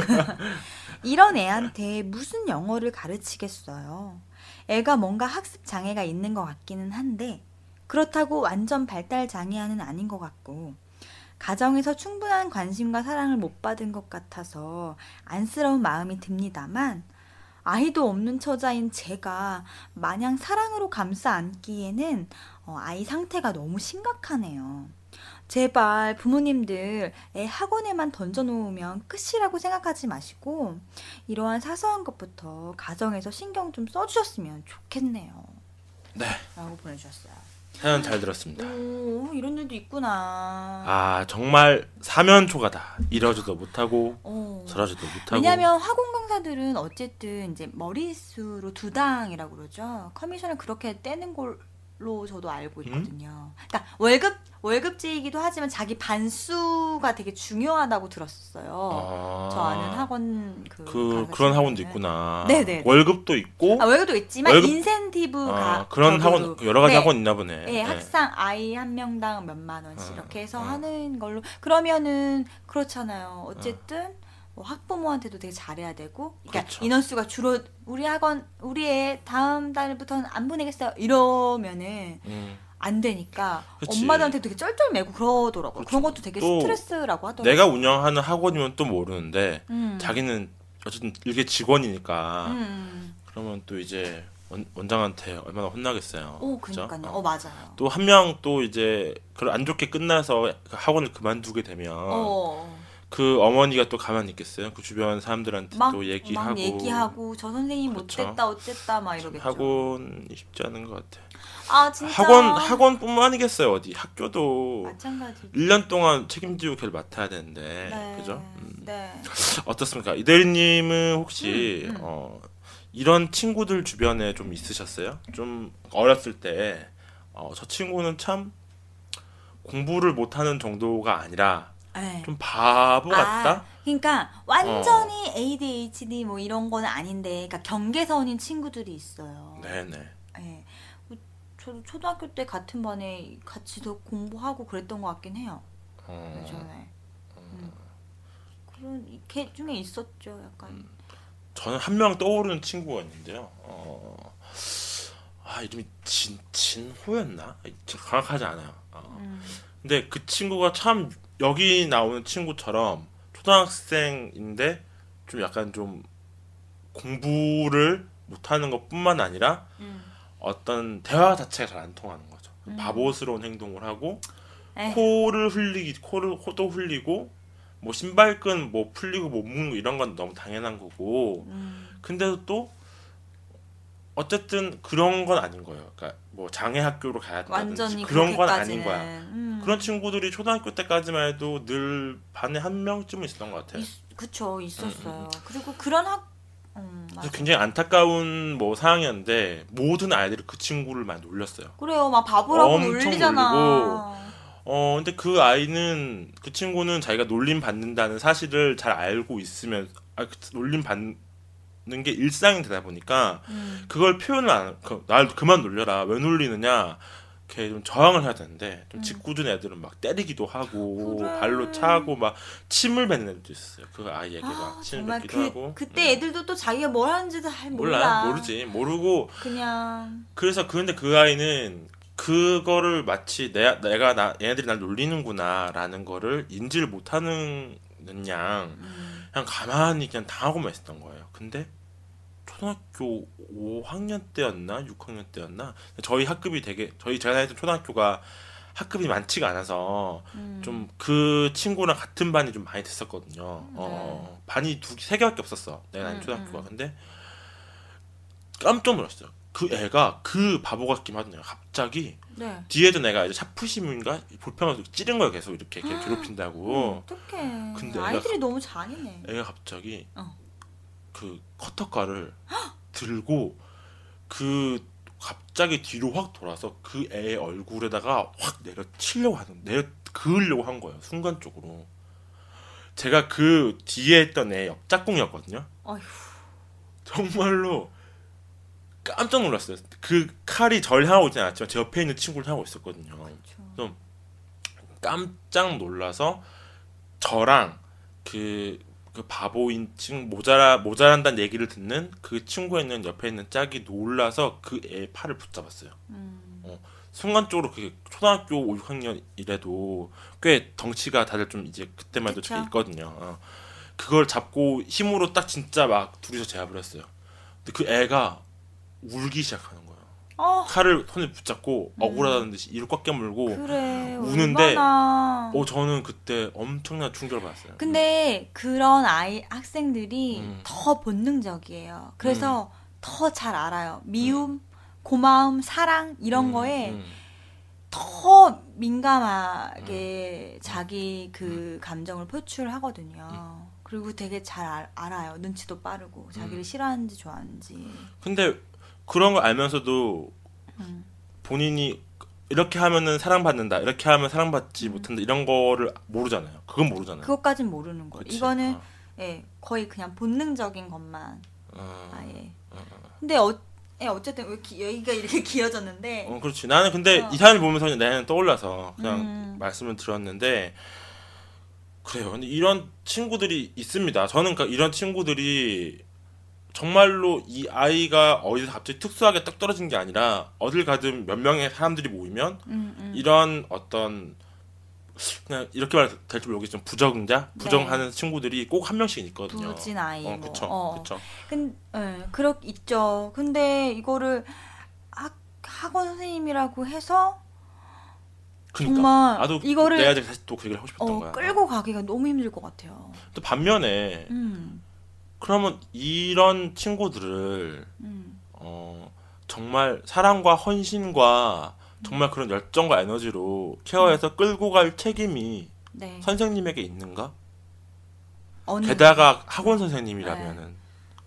이런 애한테 무슨 영어를 가르치겠어요. 애가 뭔가 학습 장애가 있는 것 같기는 한데 그렇다고 완전 발달 장애아는 아닌 것 같고 가정에서 충분한 관심과 사랑을 못 받은 것 같아서 안쓰러운 마음이 듭니다만 아이도 없는 처자인 제가 마냥 사랑으로 감싸 안기에는 어, 아이 상태가 너무 심각하네요. 제발 부모님들 애 학원에만 던져놓으면 끝이라고 생각하지 마시고 이러한 사소한 것부터 가정에서 신경 좀 써주셨으면 좋겠네요. 네, 라고 보내주셨어요. 사연 잘 들었습니다. 오 이런 일도 있구나. 아, 정말 사면초가다. 이러지도 못하고, 어. 저러지도 못하고. 왜냐하면 학원 강사들은 어쨌든 이제 머릿수로 두 당이라고 그러죠. 커미션을 그렇게 떼는 걸 로 저도 알고 음? 있거든요. 그러니까 월급 월급제이기도 하지만 자기 반수가 되게 중요하다고 들었어요. 아, 저 아는 학원 그, 그, 그런 학원도. 있구나. 네네. 월급도 있고, 아, 월급도 있지만 월급- 인센티브가 아, 그런. 학원, 여러 가지 네. 학원 있나 보네. 예, 학상 아이 한 명당 몇만 원씩 어, 이렇게 해서 어. 하는 걸로 그러면은 그렇잖아요. 어쨌든 뭐 학부모한테도 되게 잘해야 되고, 그러니까 그렇죠. 인원수가 줄어 우리 학원 우리 애 다음 달부터는 안 보내겠어요. 이러면은 음. 안 되니까 그치. 엄마들한테 되게 쩔쩔매고 그러더라고 요. 그렇죠. 그런 것도 되게 또 스트레스라고 하더라고요. 내가 운영하는 학원이면 또 모르는데, 음. 자기는 어쨌든 일개 직원이니까, 음. 그러면 또 이제 원, 원장한테 얼마나 혼나겠어요. 오? 그러니까요. 어. 어, 맞아요. 또 한 명 또 이제 그안 좋게 끝나서 그 학원을 그만두게 되면 어. 그 어머니가 또 가만히 있겠어요? 그 주변 사람들한테 막, 또 얘기하고 막 얘기하고 저 선생님 그렇죠. 못됐다 어쨌다 막 이러겠죠. 학원이 쉽지 않은 것 같아. 아 진짜 학원 학원뿐만 아니겠어요 어디 학교도 마찬가지. 1년 동안 책임지고 걔를 맡아야 되는데 네. 그죠? 음. 네. 어떻습니까? 이대리님은 혹시 음, 음. 어, 이런 친구들 주변에 좀 있으셨어요? 좀 어렸을 때 어, 저 친구는 참 공부를 못하는 정도가 아니라 네. 좀 바보 같다. 아, 그러니까 완전히 ADHD 뭐 이런 건 아닌데, 그러니까 경계선인 친구들이 있어요. 네네. 예. 저도 초등학교 때 같은 반에 같이 더 공부하고 그랬던 것 같긴 해요. 어, 예전에. 음. 그런 걔 중에 있었죠, 약간. 음. 저는 한 명 떠오르는 친구가 있는데요. 어, 아 이름이 진 진호였나? 정확하지 않아요. 어. 음. 근데 그 친구가 참 여기 나오는 친구처럼 초등학생인데 좀 약간 좀 공부를 못하는 것뿐만 아니라 음. 어떤 대화 자체가 잘 안 통하는 거죠. 음. 바보스러운 행동을 하고 에휴. 코를 흘리기 코를 코도 흘리고 뭐 신발끈 뭐 풀리고 못 묶는 거 이런 건 너무 당연한 거고 음. 근데도 또 어쨌든 그런 건 아닌 거예요. 그러니까 뭐 장애 학교로 가야 된다든지 그런 건. 아닌 거야. 음. 그런 친구들이 초등학교 때까지만 해도 늘 반에 한 명쯤은 있었던 것 같아요. 있, 그쵸 있었어요. 그리고 그런 학 음. 그래서 굉장히 안타까운 뭐 상황이었는데 모든 아이들이 그 친구를 많이 놀렸어요. 그래요, 막 바보라고 놀리잖아. 놀리고. 어 근데 그 아이는 그 친구는 자기가 놀림 받는다는 사실을 잘 알고 있으면 아, 그 놀림 받는 게 일상이 되다 보니까 음. 그걸 표현을 안, 그, 날 그만 놀려라. 왜 놀리느냐. 이렇게 좀 저항을 해야 되는데, 좀 짓궂은 애들은 막 때리기도 하고, 음. 그래. 발로 차고, 막 침을 뱉는 애들도 있었어요. 그 아이에게 아, 막 침을 뱉기도 그 하고. 그때 음. 애들도 또 자기가 뭘 하는지도 잘 몰라. 몰라. 모르지. 모르고, 그냥 그래서 그런데 그 아이는 그거를 마치 내, 내가 나, 얘네들이 날 놀리는구나라는 거를 인지를 못하는 양, 음. 그냥 가만히 그냥 당하고만 있었던 거예요. 근데 초등학교 5학년 때였나 6학년 때였나 저희 학급이 되게 저희 제가 다녔던 초등학교가 학급이 많지가 않아서 음. 좀그 친구랑 같은 반이 좀 많이 됐었거든요. 네. 어, 반이 두 세 개밖에 없었어. 내가 다닌 음, 초등학교가. 음. 근데 깜짝 놀랐어요. 그 애가 그 바보 같기만 하더니 갑자기 네. 뒤에도 내가 이제 차푸심인가 볼펜을 찌른 거야 계속 이렇게 걔 괴롭힌다고 어떡해. 근데 아이들이 너무 잔인해. 애가 갑자기 어. 그 커터가를 들고 그 갑자기 뒤로 확 돌아서 그 애의 얼굴에다가 확 내려 치려고 하는 내려 그으려고 한 거예요 순간적으로 제가 그 뒤에 있던 애 옆짝꿍이었거든요 어휴. 정말로 깜짝 놀랐어요 그 칼이 절 향하고 있지 않았지만 제 옆에 있는 친구를 향하고 있었거든요 저- 깜짝 놀라서 저랑 그, 그 바보인 친 모자라 모자란다는 얘기를 듣는 그 친구에 있는 옆에 있는 짝이 놀라서 그 애 팔을 붙잡았어요. 음. 순간적으로 그게 초등학교 5, 6학년이래도 꽤 덩치가 다들 좀 이제 그때만 해도. 좀 있거든요. 어. 그걸 잡고 힘으로 딱 진짜 막 둘이서 제압을 했어요. 근데 그 애가 울기 시작하는 거예요. 어, 칼을 손에 붙잡고 억울하다는 듯이 이를 꽉 깨물고 그래. 우는데 얼마나. 어 저는 그때 엄청난 충격을 받았어요. 근데 그런 아이 학생들이 음. 더 본능적이에요. 그래서 더잘 알아요. 미움, 고마움, 사랑 이런 음, 거에 음. 더 민감하게 자기 음. 그 감정을 표출하거든요. 그리고 되게 잘 알, 알아요. 눈치도 빠르고 자기를 음. 싫어하는지 좋아하는지. 근데 그런 걸 알면서도 음. 본인이 이렇게 하면은 사랑받는다, 이렇게 하면 사랑받지 음. 못한다 이런 거를 모르잖아요. 그건 모르잖아요. 그것까진 모르는 거예요. 이거는 어, 예, 거의 그냥 본능적인 것만 어, 아예. 어, 근데 어, 예, 어쨌든 왜 기, 여기가 이렇게 길어졌는데 어, 그렇지. 나는 근데 어. 이 사연을 보면서 그냥 내는 떠올라서 그냥 음. 말씀을 드렸는데 그래요. 근데 이런 친구들이 있습니다. 저는 그러니까 이런 친구들이 정말로 이 아이가 어디서 갑자기 특수하게 딱 떨어진 게 아니라 어딜 가든 몇 명의 사람들이 모이면 음, 음. 이런 어떤 그냥 이렇게 말해도 될지 모르겠지만 부정자, 부정하는 친구들이 꼭 한 명씩 있거든요. 네. 부진 아이 어, 뭐. 그쵸, 어. 그쵸. 근, 예, 그렇 있죠. 근데 이거를 학, 학원 선생님이라고 해서 그러니까 정말 나도 이거를 내가 다시 또 그 얘기를 하고 싶었던 어, 거야. 끌고 가기가 너무 힘들 것 같아요. 또 반면에 음, 그러면 이런 친구들을 음, 어, 정말 사랑과 헌신과 정말 그런 열정과 에너지로 케어해서 끌고 갈 책임이 네. 선생님에게 있는가? 어느 게다가 학원 선생님이라면은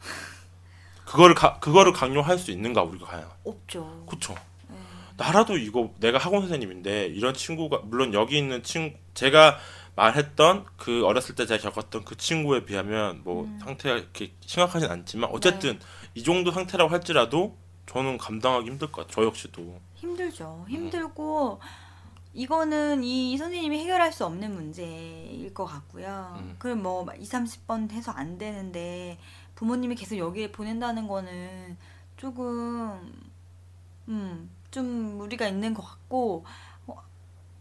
그거를 가, 그거를 강요할 수 있는가 우리가 과연? 없죠. 그쵸? 네. 나라도 이거 내가 학원 선생님인데 이런 친구가 물론 여기 있는 친 제가 말했던 그 어렸을 때 제가 겪었던 그 친구에 비하면 뭐 음. 상태가 이렇게 심각하진 않지만 어쨌든 네. 이 정도 상태라고 할지라도 저는 감당하기 힘들 것 같아요. 저 역시도. 힘들죠. 힘들고 이거는 이 선생님이 해결할 수 없는 문제일 것 같고요. 음. 그럼 뭐 2, 30번 해서 안 되는데 부모님이 계속 여기에 보낸다는 거는 조금 음, 좀 무리가 있는 것 같고 어,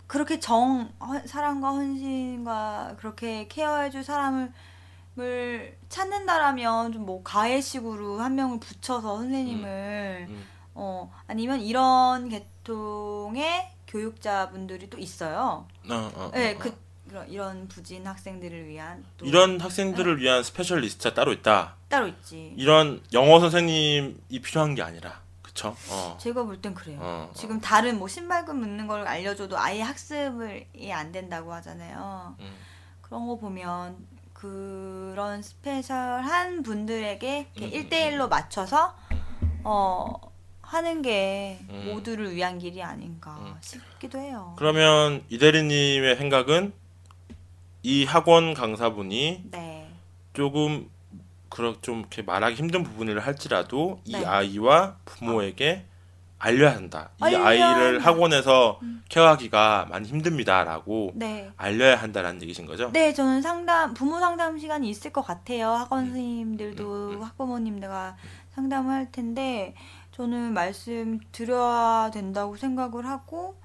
그렇게 정 헌- 사랑과 헌신과 그렇게 care해줄 사람을 을 찾는다라면 좀 뭐 과외식으로 한 명을 붙여서 선생님을 음. 어, 아니면 이런 계통의 교육자분들이 또 있어요. 어, 어, 네, 어, 그, 어. 그런 이런 부진 학생들을 위한 또 이런 학생들을 위한 specialist가 따로 있다. 따로 있지. 이런 영어 선생님이 필요한 게 아니라, 그쵸? 어. 제가 볼 땐 그래요. 어, 어. 지금 다른 뭐 신발끈 묶는 걸 알려줘도 아예 학습이 안 된다고 하잖아요. 음. 그런 거 보면 그런 스페셜한 분들에게 음, 음, 일대일로 맞춰서 어 하는 게 음. 모두를 위한 길이 아닌가 음. 싶기도 해요. 그러면 이대리님의 생각은 이 학원 강사분이 네. 조금 그렇 좀 이렇게 말하기 힘든 부분을 할지라도 이 네. 아이와 부모에게 알려야 한다. 이 알려야 아이를 한다. 학원에서 음. 케어하기가 많이 힘듭니다라고 네. 알려야 한다라는 얘기신 거죠? 네, 저는 상담, 부모 상담 시간이 있을 것 같아요. 학원 음. 선생님들도, 음, 음. 학부모님들과 상담을 할 텐데, 저는 말씀 드려야 된다고 생각을 하고,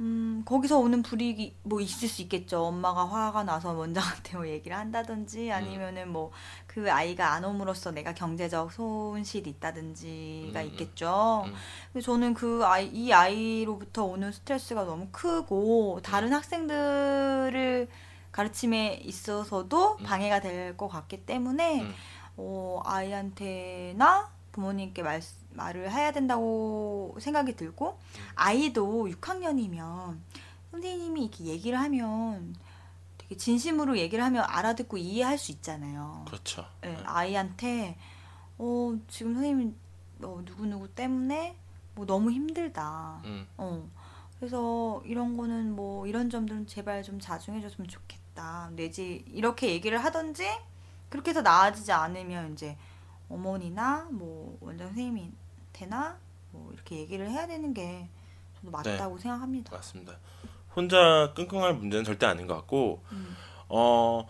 음, 거기서 오는 불이익이 뭐 있을 수 있겠죠. 엄마가 화가 나서 원장한테 뭐 얘기를 한다든지, 아니면은 뭐 그 아이가 안 옴으로써 내가 경제적 손실이 있다든지가 음, 음. 있겠죠. 음. 근데 저는 그 아이, 이 아이로부터 오는 스트레스가 너무 크고 다른 학생들을 가르침에 있어서도 음. 방해가 될 것 같기 때문에 음. 어, 아이한테나 부모님께 말, 말을 해야 된다고 생각이 들고 아이도 6학년이면 선생님이 이렇게 얘기를 하면 진심으로 얘기를 하면 알아듣고 이해할 수 있잖아요. 그렇죠. 예, 아이한테 어 지금 선생님 뭐 누구 누구 때문에 뭐 너무 힘들다. 음, 어 그래서 이런 거는 뭐 이런 점들은 제발 좀 자중해 줬으면 좋겠다. 내지 이렇게 얘기를 하던지 그렇게 해서 나아지지 않으면 이제 어머니나 뭐 원장 선생님한테나 뭐 이렇게 얘기를 해야 되는 게 저도 맞다고 생각합니다. 맞습니다. 혼자 끙끙할 문제는 절대 아닌 것 같고, 음. 어,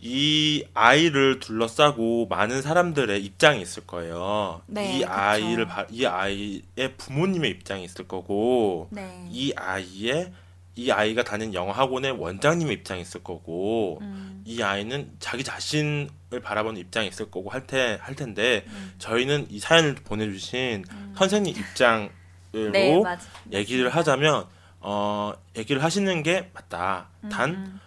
이 아이를 둘러싸고 많은 사람들의 입장이 있을 거예요. 네, 이 그쵸. 아이를, 봐- 이 아이의 부모님의 입장이 있을 거고, 네. 이 아이의, 이 아이가 다니는 영어 학원의 원장님의 입장이 있을 거고, 음, 이 아이는 자기 자신을 바라보는 입장이 있을 거고 할, 테, 할 텐데, 음. 저희는 이 사연을 보내주신 선생님 입장으로 네. 얘기를 하자면 어 얘기를 하시는 게 맞다. 단 음,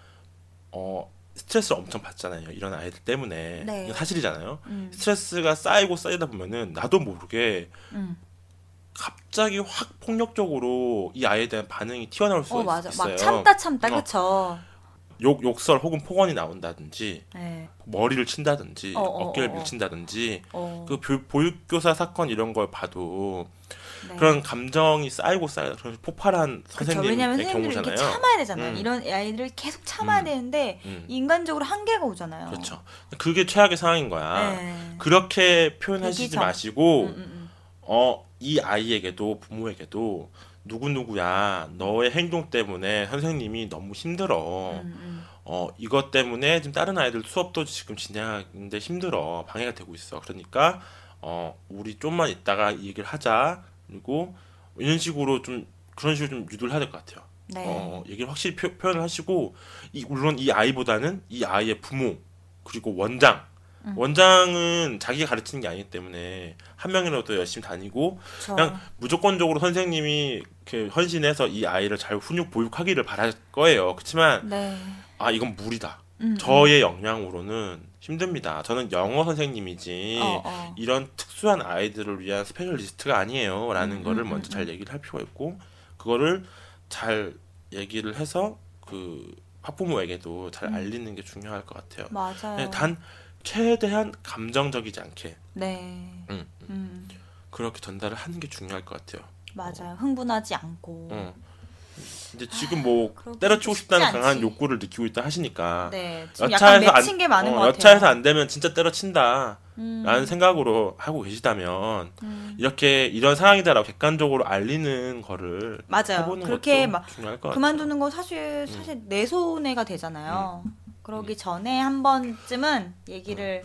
어 스트레스를 엄청 받잖아요. 이런 아이들 때문에 네. 사실이잖아요. 음, 스트레스가 쌓이고 쌓이다 보면은 나도 모르게 음. 갑자기 확 폭력적으로 이 아이에 대한 반응이 튀어나올 수어 맞아. 있어요. 막 참다 참다 어. 그쵸. 욕 욕설 혹은 폭언이 나온다든지 네. 머리를 친다든지 어, 어, 어깨를 어, 어. 밀친다든지 어. 그 교- 보육교사 사건 이런 걸 봐도 네. 그런 감정이 쌓이고 쌓여 그런 폭발한 그쵸. 선생님의 왜냐면 선생님들이 이렇게. 참아야 되잖아요. 음. 이런 아이들을 계속 참아야 음. 되는데 음. 인간적으로 한계가 오잖아요. 그렇죠. 그게 최악의 상황인 거야. 네. 그렇게 표현하시지. 마시고 음, 음, 어이 아이에게도 부모에게도 누구 누구야 너의 행동 때문에 선생님이 너무 힘들어. 음, 음, 어 이것 때문에 지금 다른 아이들 수업도 지금 진행하는데 힘들어 방해가 되고 있어. 그러니까 어 우리 좀만 있다가 이 얘기를 하자. 그리고 이런 식으로 좀 그런 식으로 좀 유도를 해야 될 것 같아요. 네. 어, 얘기를 확실히 표, 현을 하시고 이, 물론 이 아이보다는 이 아이의 부모 그리고 원장 음. 원장은 자기가 가르치는 게 아니기 때문에 한 명이라도 열심히 다니고 그쵸. 그냥 무조건적으로 선생님이 이렇게 헌신해서 이 아이를 잘 훈육 보육하기를 바랄 거예요. 그렇지만 네. 아 이건 무리다. 음, 저의 역량으로는 힘듭니다. 저는 영어 선생님이지 어, 어. 이런 특수한 아이들을 위한 specialist가 아니에요라는 음, 거를 음, 먼저 음, 잘 음. 얘기를 할 필요가 있고 그거를 잘 얘기를 해서 그 학부모에게도 잘 음. 알리는 게 중요할 것 같아요. 맞아요. 네, 단 최대한 감정적이지 않게 네. 음, 음, 그렇게 전달을 하는 게 중요할 것 같아요. 맞아요. 흥분하지 않고. 어. 근데 지금 뭐 그러기 때려치고 싶다는 않지. 강한 욕구를 느끼고 있다 하시니까 네. 게 많은 어, 것. 여차에서 안 되면 진짜 때려친다. 음, 라는 생각으로 하고 계시다면 음. 이렇게 이런 상황이다라고 객관적으로 알리는 거를 맞아요. 해보는 그렇게 것도 막 것. 그만두는 건 사실 사실 내 손해가 되잖아요. 그러기 전에 한 번쯤은 얘기를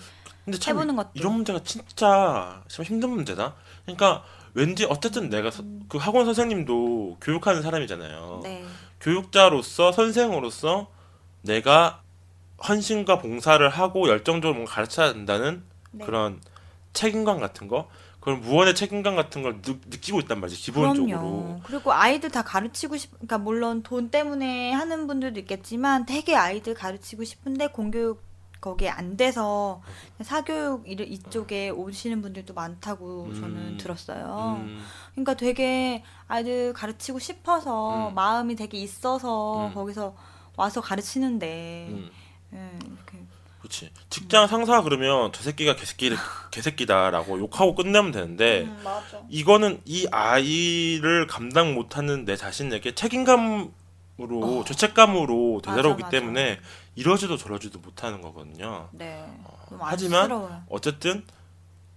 해보는 것도. 이런 문제가 진짜 참 힘든 문제다. 그러니까 왠지 어쨌든 내가 서- 그 학원 선생님도 교육하는 사람이잖아요. 네. 교육자로서 선생으로서 내가 헌신과 봉사를 하고 열정적으로 뭔가 가르쳐야 된다는 네. 그런 책임감 같은 거 그런 무언의 책임감 같은 걸 느, 느끼고 있단 말이지 기본적으로 그럼요. 그리고 아이들 다 가르치고 싶, 그러니까 물론 돈 때문에 하는 분들도 있겠지만 되게 아이들 가르치고 싶은데 공교육 거기에 안 돼서 사교육 이- 이쪽에 오시는 분들도 많다고 저는 음. 들었어요. 음, 그러니까 되게 아이들 가르치고 싶어서 음. 마음이 되게 있어서 음. 거기서 와서 가르치는데 음. 예, 이렇게 그렇지 직장 상사 그러면 저 새끼가 개새끼 개새끼다라고 욕하고 끝내면 되는데 음, 맞아. 이거는 이 아이를 감당 못하는 내 자신에게 책임감 으로 죄책감으로 되돌아오기 어. 맞아. 때문에 이러지도 저러지도 못하는 거거든요. 네. 어, 하지만 안쓰러워요. 어쨌든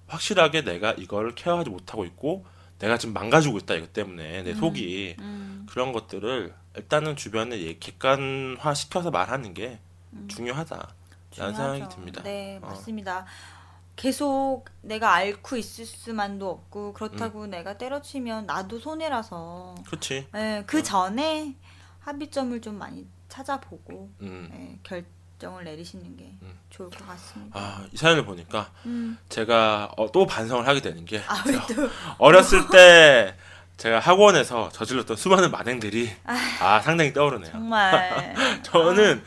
확실하게 내가 이걸 케어하지 못하고 있고 내가 지금 망가지고 있다 이것 때문에 내 속이 음, 그런 것들을 일단은 주변에 얘- 객관화 시켜서 말하는 게 중요하다. 라는 생각이 중요하죠. 듭니다. 네, 어. 맞습니다. 계속 내가 앓고 있을 수만도 없고 음. 그렇다고 내가 때려치면 나도 손해라서 그렇지. 네, 그 전에 합의점을 좀 많이 찾아보고 음. 네, 결정을 내리시는 게 음. 좋을 것 같습니다. 아, 이 사연을 보니까 음. 제가 어, 또 반성을 하게 되는 게 아, 왜 또? 어렸을 때 제가 학원에서 저질렀던 수많은 만행들이 아 상당히 떠오르네요. 정말 저는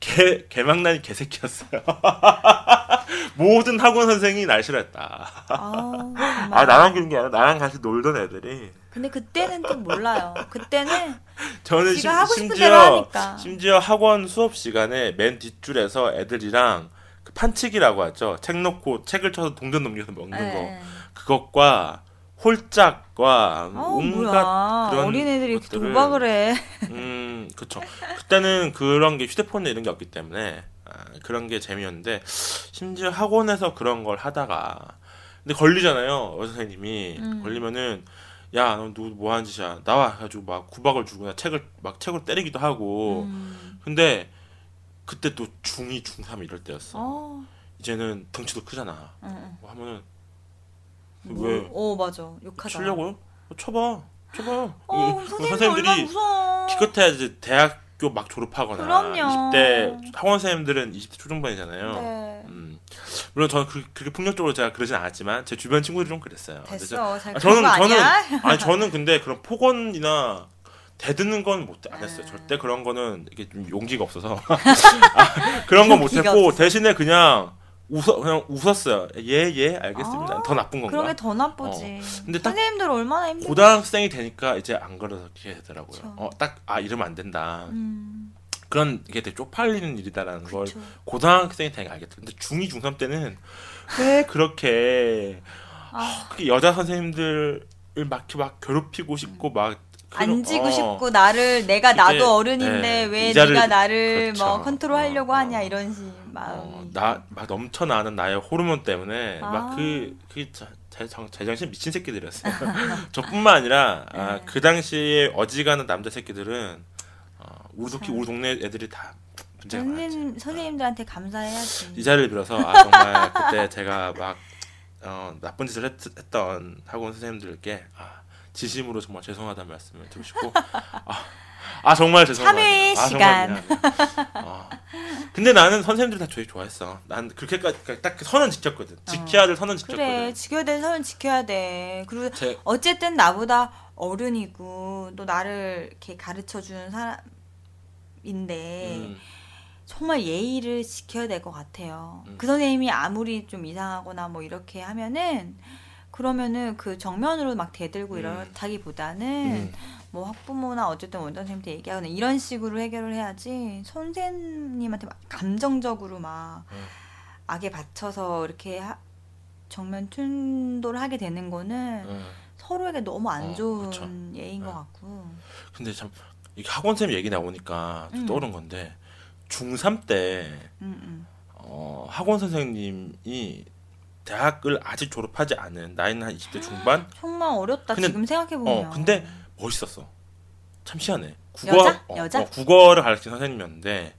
개 개망난이 개새끼였어요. 모든 학원 선생이 날 싫어했다. 아. 아 나랑 그런 게 아니라 나랑 같이 놀던 애들이 근데 그때는 또 몰라요. 그때는 저는 심, 하고 싶은 심지어 대로 하니까. 심지어 학원 수업 시간에 맨 뒷줄에서 애들이랑 그 판치기라고 하죠. 책 놓고 책을 쳐서 동전 넘겨서 먹는 거. 예. 그것과 홀짝과 아, 온갖. 그런 어린애들이 것들을- 도박을 해. 음, 그쵸. 그때는 그런 게 휴대폰에 이런 게 없기 때문에 아, 그런 게 재미였는데 심지어 학원에서 그런 걸 하다가 근데 걸리잖아요. 여 선생님이 음. 걸리면은 야, 너 누구 뭐 하는 짓이야? 나와 가지고 막 구박을 주고 나 책을 막 책으로 때리기도 하고. 음. 근데 그때 또 중2, 중3 이럴 때였어. 어, 이제는 덩치도 크잖아. 응, 응. 뭐 하면은 뭐, 왜 어, 맞아. 욕하잖아. 치려고요? 어, 쳐봐. 쳐봐. 어, 이- 선생님 무서워. 기껏해야 이제 대학교 막 졸업하거나 그럼요. 20대 학원 선생님들은 20대 초중반이잖아요. 네. 음. 물론 저는 그, 그렇게 폭력적으로 제가 그러진 않았지만 제 주변 친구들이 좀 그랬어요. 됐어. 잘 아, 저는 거 저는? 아니 저는 근데 그런 폭언이나 대드는 건 못 안 했어요. 아. 절대 그런 거는 이게 좀 용기가 없어서 아, 그런 건 못 했고 없어서. 대신에 그냥 웃어 그냥 웃었어요. 예예 알겠습니다. 아, 더 나쁜 건가? 그런 게 더 나쁘지. 근데 딱 선생님들 얼마나 힘들어. 고등학생이 되니까 이제 안 그렇게 되더라고요. 그쵸. 어, 딱, 아, 이러면 안 된다. 음, 그런, 게 되게 쪽팔리는 일이다라는 걸 그쵸. 고등학생이 되니까 알겠다. 근데 중2, 중3 때는 왜 그렇게, 아. 그렇게 여자 선생님들을 막, 막 괴롭히고 싶고 막, 앉히고 어, 싶고 나를 내가 나도 어른인데 네, 왜 이자를- 네가 나를 그렇죠. 뭐 컨트롤하려고 어, 하냐 어. 이런 식 마음이. 어, 나, 막 넘쳐나는 나의 호르몬 때문에 아. 막 그, 그, 자- 제, 정, 제정신 미친 새끼들이었어요. 저뿐만 아니라, 아, 네. 그 당시에 어지간한 남자 새끼들은, 어, 우리, 도, 참. 우리 동네 애들이 다 문제가 많았지. 선생님, 선생님들한테 감사해야지. 이 자리를 빌어서 아 정말 그때 제가 막 어, 나쁜 짓을 했, 던 학원 선생님들께 아, 진심으로 정말 죄송하다는 말씀을 드리고 싶고 아, 아 정말 죄송합니다. 참회의 아, 시간. 어. 근데 나는 선생님들 다 되게 좋아했어. 난 그렇게까지 딱그 선은 지켰거든. 지켜야 될 선은 지켰거든. 그래 지켜야 될 선은 지켜야 돼. 그리고 제, 어쨌든 나보다 어른이고 또 나를 이렇게 가르쳐 주는 사람 인데 음, 정말 예의를 지켜야 될 것 같아요. 음. 그 선생님이 아무리 좀 이상하거나 뭐 이렇게 하면은 그러면은 그 정면으로 막 대들고 음. 이렇다기보다는 음. 뭐 학부모나 어쨌든 원장 선생님한테 얘기하거나 이런 식으로 해결을 해야지 선생님한테 막 감정적으로 막 음. 악에 받쳐서 이렇게 하- 정면 충돌을 하게 되는 거는 음. 서로에게 너무 안 어, 좋은 그쵸. 예인 것 네. 같고 근데 참 이게 학원 쌤 얘기 나오니까 또 음. 떠오른 건데 중3 때 음, 음. 어, 학원 선생님이 대학을 아직 졸업하지 않은 나이는 한 20대 중반? 정말 어렵다 근데- 지금 생각해 보면 어, 근데 멋있었어. 참 희한해. 여자? 어, 여자? 음. 어, 국어를 가르친 선생님이었는데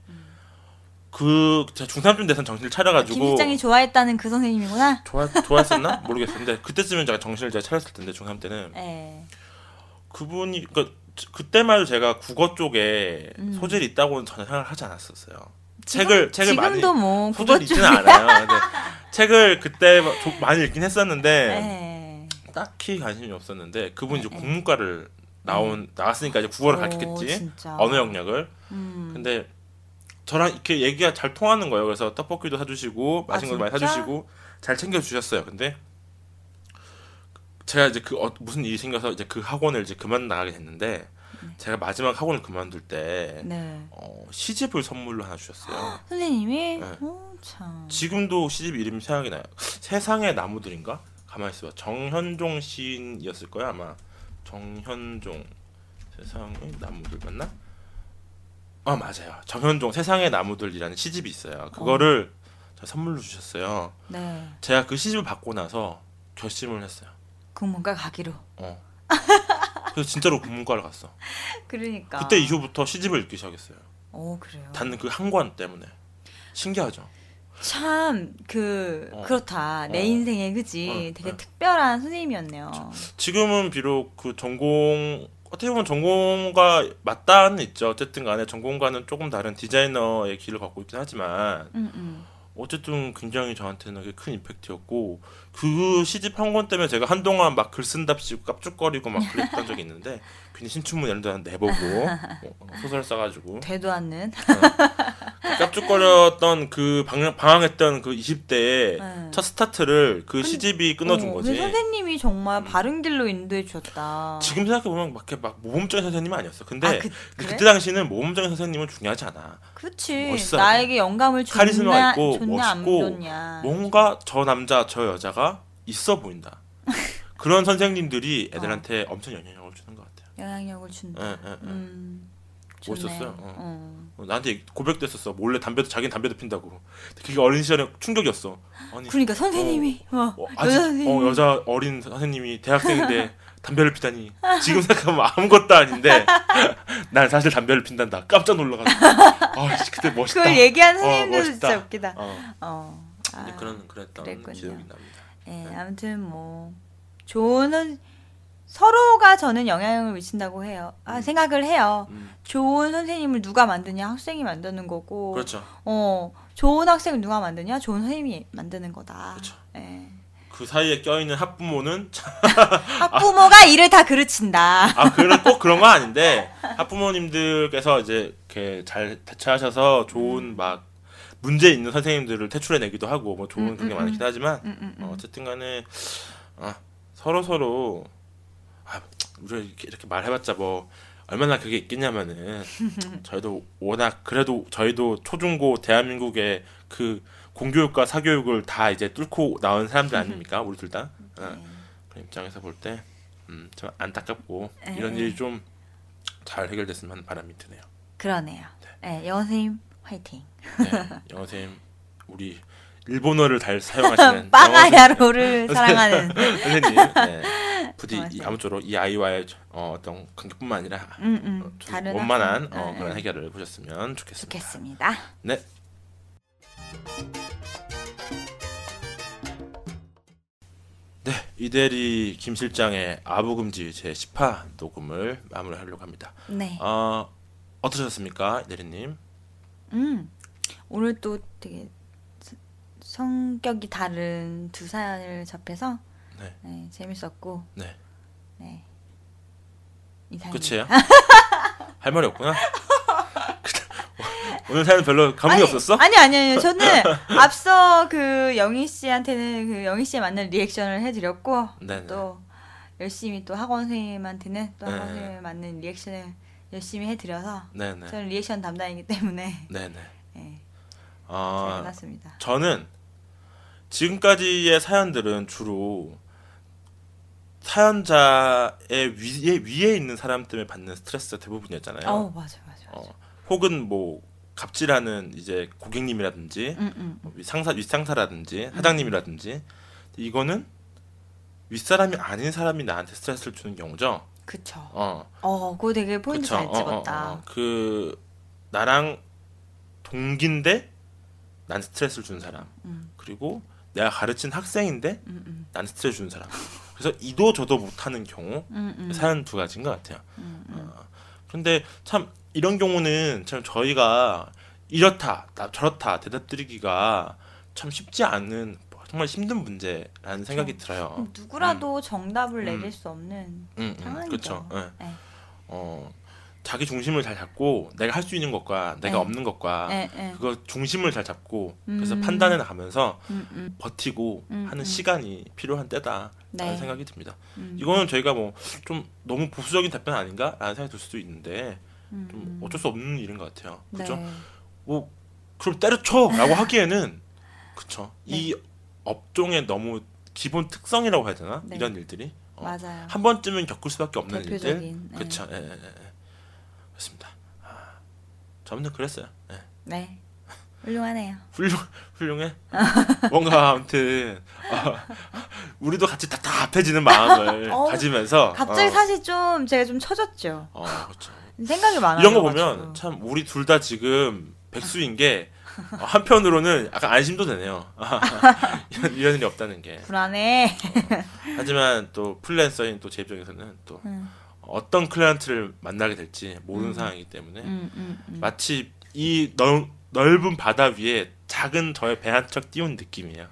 그 제가 중3쯤 돼서 정신을 차려가지고 김 실장이 좋아했다는 그 선생님이구나. 좋아 좋아했었나 모르겠었는데 그때쯤은 제가 정신을 제가 차렸을 텐데 중3 때는 예. 그분이 그 그때만 해도 제가 국어 쪽에 음. 소질이 있다고는 전혀 생각을 하지 않았었어요. 책을 책을 많이 뭐 소질 있지는 않아요. 근데 책을 그때 조- 많이 읽긴 했었는데 예. 딱히 관심이 없었는데 그분 이제 네, 네. 국문과를 나온 나왔으니까 이제 국어를 오, 가르쳤겠지. 언어 영역을 음. 근데 저랑 이렇게 얘기가 잘 통하는 거예요 그래서 떡볶이도 사주시고 아, 맛있는 걸 많이? 사주시고 잘 챙겨 주셨어요 근데 제가 이제 그 어, 무슨 일이 생겨서 이제 그 학원을 이제 그만 나가게 됐는데 제가 마지막 학원을 그만둘 때 네. 어, 시집을 선물로 하나 주셨어요 선생님이 네. 어, 참. 지금도 시집 이름이 생각이 나요. 세상의 나무들인가? 가만히 있어봐. 정현종 시인이었을 거야 아마. 정현종 세상의 나무들 맞나? 아 맞아요. 정현종 세상의 나무들이라는 시집이 있어요. 그거를 저 선물로 주셨어요. 네. 제가 그 시집을 받고 나서 결심을 했어요. 국문과 가기로. 어. 그래서 진짜로 국문과를 갔어. 그러니까. 그때 이후부터 시집을 읽기 시작했어요. 오 그래요. 단 그 한 권 때문에. 신기하죠. 참 그 어. 그렇다. 내 어. 인생에 그지. 어, 되게 어. 특별한 선생님이었네요. 지금은 비록 그 전공 어떻게 보면 전공과 맞다는 있죠. 어쨌든 간에 전공과는 조금 다른 디자이너의 길을 걷고 있긴 하지만 음, 음. 어쨌든 굉장히 저한테는 큰 임팩트였고 그 시집 한 권 때문에 제가 한동안 막 글 쓴답시고 깝죽거리고 막 그랬던 적이 있는데 괜히 신춘문 예를 들어 내보고 뭐 소설 써가지고 되도 않는. 깝죽거렸던 그 방황, 방황했던 그 20대의 네. 첫 스타트를 그 시집이 끊어준 어, 거지. 음. 근데 선생님이 정말 바른 길로 인도해 주셨다. 지금 생각해보면 막 이렇게 막 모범적인 선생님은 아니었어. 근데 아, 그- 그, 그래? 때 당시는 모범적인 선생님은 중요하지 않아. 그렇지. 멋있어. 나에게 영감을 줬냐, 카리스마 있고 줬냐 안 멋있고. 뭔가 저 남자 저 여자가 있어 보인다. 그런 선생님들이 애들한테 어. 엄청 영향력을 주는 것 같아요. 영향력을 준다. 예, 예, 예. 음, 멋있었어요. 좋네. 어. 어. 어, 나한테 고백도 했었어. 몰래 담배도 자기는 담배도 핀다고. 그게 어린 시절에 충격이었어. 아니 그러니까 선생님이 어, 어, 여자 아직 선생님이 어, 여자 어린 선생님이 대학생인데 담배를 피다니 지금 생각하면 아무것도 아닌데 난 사실 담배를 핀단다 깜짝 놀라가지고 아 씨, 그때 멋있다 그걸 얘기한 어, 선생님들도 멋있다. 진짜 웃기다. 어, 어. 아, 그런 그랬던 그랬군요. 기억이 납니다 예, 아무튼 뭐 좋은 선- 서로가 저는 영향을 미친다고 해요. 아, 생각을 해요. 음, 좋은 선생님을 누가 만드냐? 학생이 만드는 거고. 그렇죠 어, 좋은 학생을 누가 만드냐? 좋은 선생님이 만드는 거다. 그렇죠. 예. 그 사이에 껴있는 학부모는 참- 학부모가 일을 다 그르친다. 아 그런 꼭 그런 건 아닌데 학부모님들께서 이제 이렇게 잘 대처하셔서 좋은 음. 막 문제 있는 선생님들을 퇴출해내기도 하고 뭐 좋은 음, 그런 게 음, 많긴 하지만 음, 음, 음. 어, 어쨌든간에 아, 서로 서로 아, 우리가 이렇게, 이렇게 말해봤자 뭐 얼마나 그게 있겠냐면은 저희도 워낙 그래도 저희도 초중고 대한민국의 그 공교육과 사교육을 다 이제 뚫고 나온 사람들 아닙니까 우리 둘 다. 어, 네. 그런 입장에서 볼때 음, 좀 안타깝고 에, 이런 에. 일이 좀 잘 해결됐으면 하는 바람이 드네요. 그러네요. 예, 영어 선생님 화이팅. 네, 영어 선생님 우리 일본어를 잘 사용하시는 빠가야로를 사랑하는. 선생님 네, 부디 이. 아무쪼록 이 아이와의 어, 어떤 관계뿐만 아니라 음, 음. 어, 좀 다른 원만한. 어, 음, 그런 음. 해결을 보셨으면 좋겠습니다. 좋겠습니다. 네. 네, 이대리 김 실장의 아부금지 제 10화 녹음을 마무리하려고 합니다. 네. 어, 어떠셨습니까, 이대리님? 음. 오늘 또 되게 스- 성격이 다른 두 사연을 접해서 네. 네, 재밌었고 네, 네. 이상입니다. 끝이에요? 할 말이 없구나. 오늘 사연 별로 감흥이 없었어? 아니 아니 아니 저는 앞서 그 영희 씨한테는 그 영희 씨에 맞는 리액션을 해드렸고 네네. 또 열심히 또 학원 선생님한테는 또 학원 네. 선생님에 맞는 리액션을 열심히 해드려서 네네. 저는 리액션 담당이기 때문에 네네. 네, 잘 아, 해놨습니다. 저는 지금까지의 사연들은 주로 사연자의 위에, 위에 있는 사람 때문에 받는 스트레스가 대부분이었잖아요. 어 맞아 맞아. 맞아. 어, 혹은 뭐 갑질하는 이제 고객님이라든지 음, 음. 뭐 상사 윗상사라든지 사장님이라든지 이거는 윗사람이 아닌 사람이 나한테 스트레스를 주는 경우죠. 그쵸. 어, 어 그거 되게 포인트 그쵸. 잘 어, 어, 찍었다. 어. 그 나랑 동기인데 난 스트레스를 주는 사람. 음. 그리고 내가 가르친 학생인데 음, 음, 난 스트레스 주는 사람. 그래서 이도 저도 못하는 경우 음, 음. 사연 두 가지인 것 같아요. 음, 음. 어, 그런데 참 이런 경우는 참 저희가 이렇다, 나 저렇다 대답드리기가 참 쉽지 않은 정말 힘든 문제라는 생각이 들어요. 누구라도 정답을 음. 내릴 수 없는 상황이죠. 그렇죠. 예. 네. 어, 자기 중심을 잘 잡고 내가 할 수 있는 것과 내가 네. 없는 것과 네, 네. 그거 중심을 잘 잡고 그래서 음. 판단해 나가면서 음, 음, 버티고 음, 하는 음. 시간이 필요한 때다라는 네. 생각이 듭니다. 음. 이거는 저희가 뭐 좀 너무 보수적인 답변 아닌가라는 생각이 들 수도 있는데 음, 좀 음. 어쩔 수 없는 일인 것 같아요. 그죠? 네. 뭐 그럼 때려쳐라고 하기에는 그쵸. 네. 이 업종의 너무 기본 특성이라고 해야 되나 네. 이런 일들이 어, 맞아요. 한 번쯤은 겪을 수밖에 없는 일들. 대표적인. 네. 그쵸. 예, 예, 예. 그렇습니다. 아, 저는 그랬어요. 예. 네. 훌륭하네요. 훌륭 훌륭해. 뭔가 아무튼 어, 우리도 같이 답답해지는 마음을 어, 가지면서 갑자기 어, 사실 좀 제가 좀 처졌죠. 어, 그렇죠. 생각이 많아요. 이런 거 보면 참 우리 둘 다 지금 백수인 게 어, 한편으로는 약간 안심도 되네요. 이런, 이런 일이 없다는 게. 불안해. 하지만 또 프리랜서인 또 제 입장에서는 또 음, 어떤 클라이언트를 만나게 될지 모르는 상황이기 때문에 음, 음, 음. 마치 이 넓, 넓은 바다 위에 작은 저의 배 한 척 띄운 느낌이에요.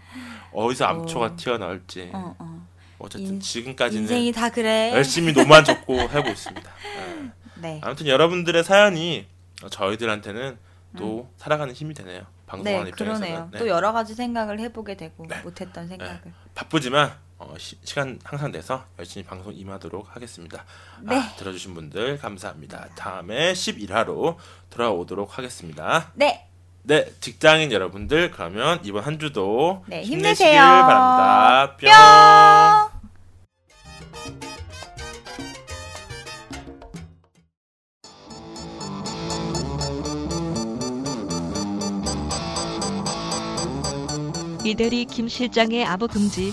어디서 암초가 어. 튀어나올지. 어, 어. 어쨌든 인- 지금까지는 인생이 다 그래. 열심히 노만 젓고 해보고 있습니다. 예. 네. 아무튼 여러분들의 사연이 저희들한테는 또 살아가는 힘이 되네요. 방송하는 네, 입장에서는. 그러네요. 네. 또 여러 가지 생각을 해보게 되고 네. 못했던 생각을. 바쁘지만 어, 시, 간 항상 내서 열심히 방송 임하도록 하겠습니다. 네. 아, 들어주신 분들 감사합니다. 다음에 11화로 돌아오도록 하겠습니다. 네, 네, 직장인 여러분들 그러면 이번 한 주도 네, 힘내시길 힘내세요. 바랍니다. 뿅. 뿅. 이대리 김 실장의 아부 금지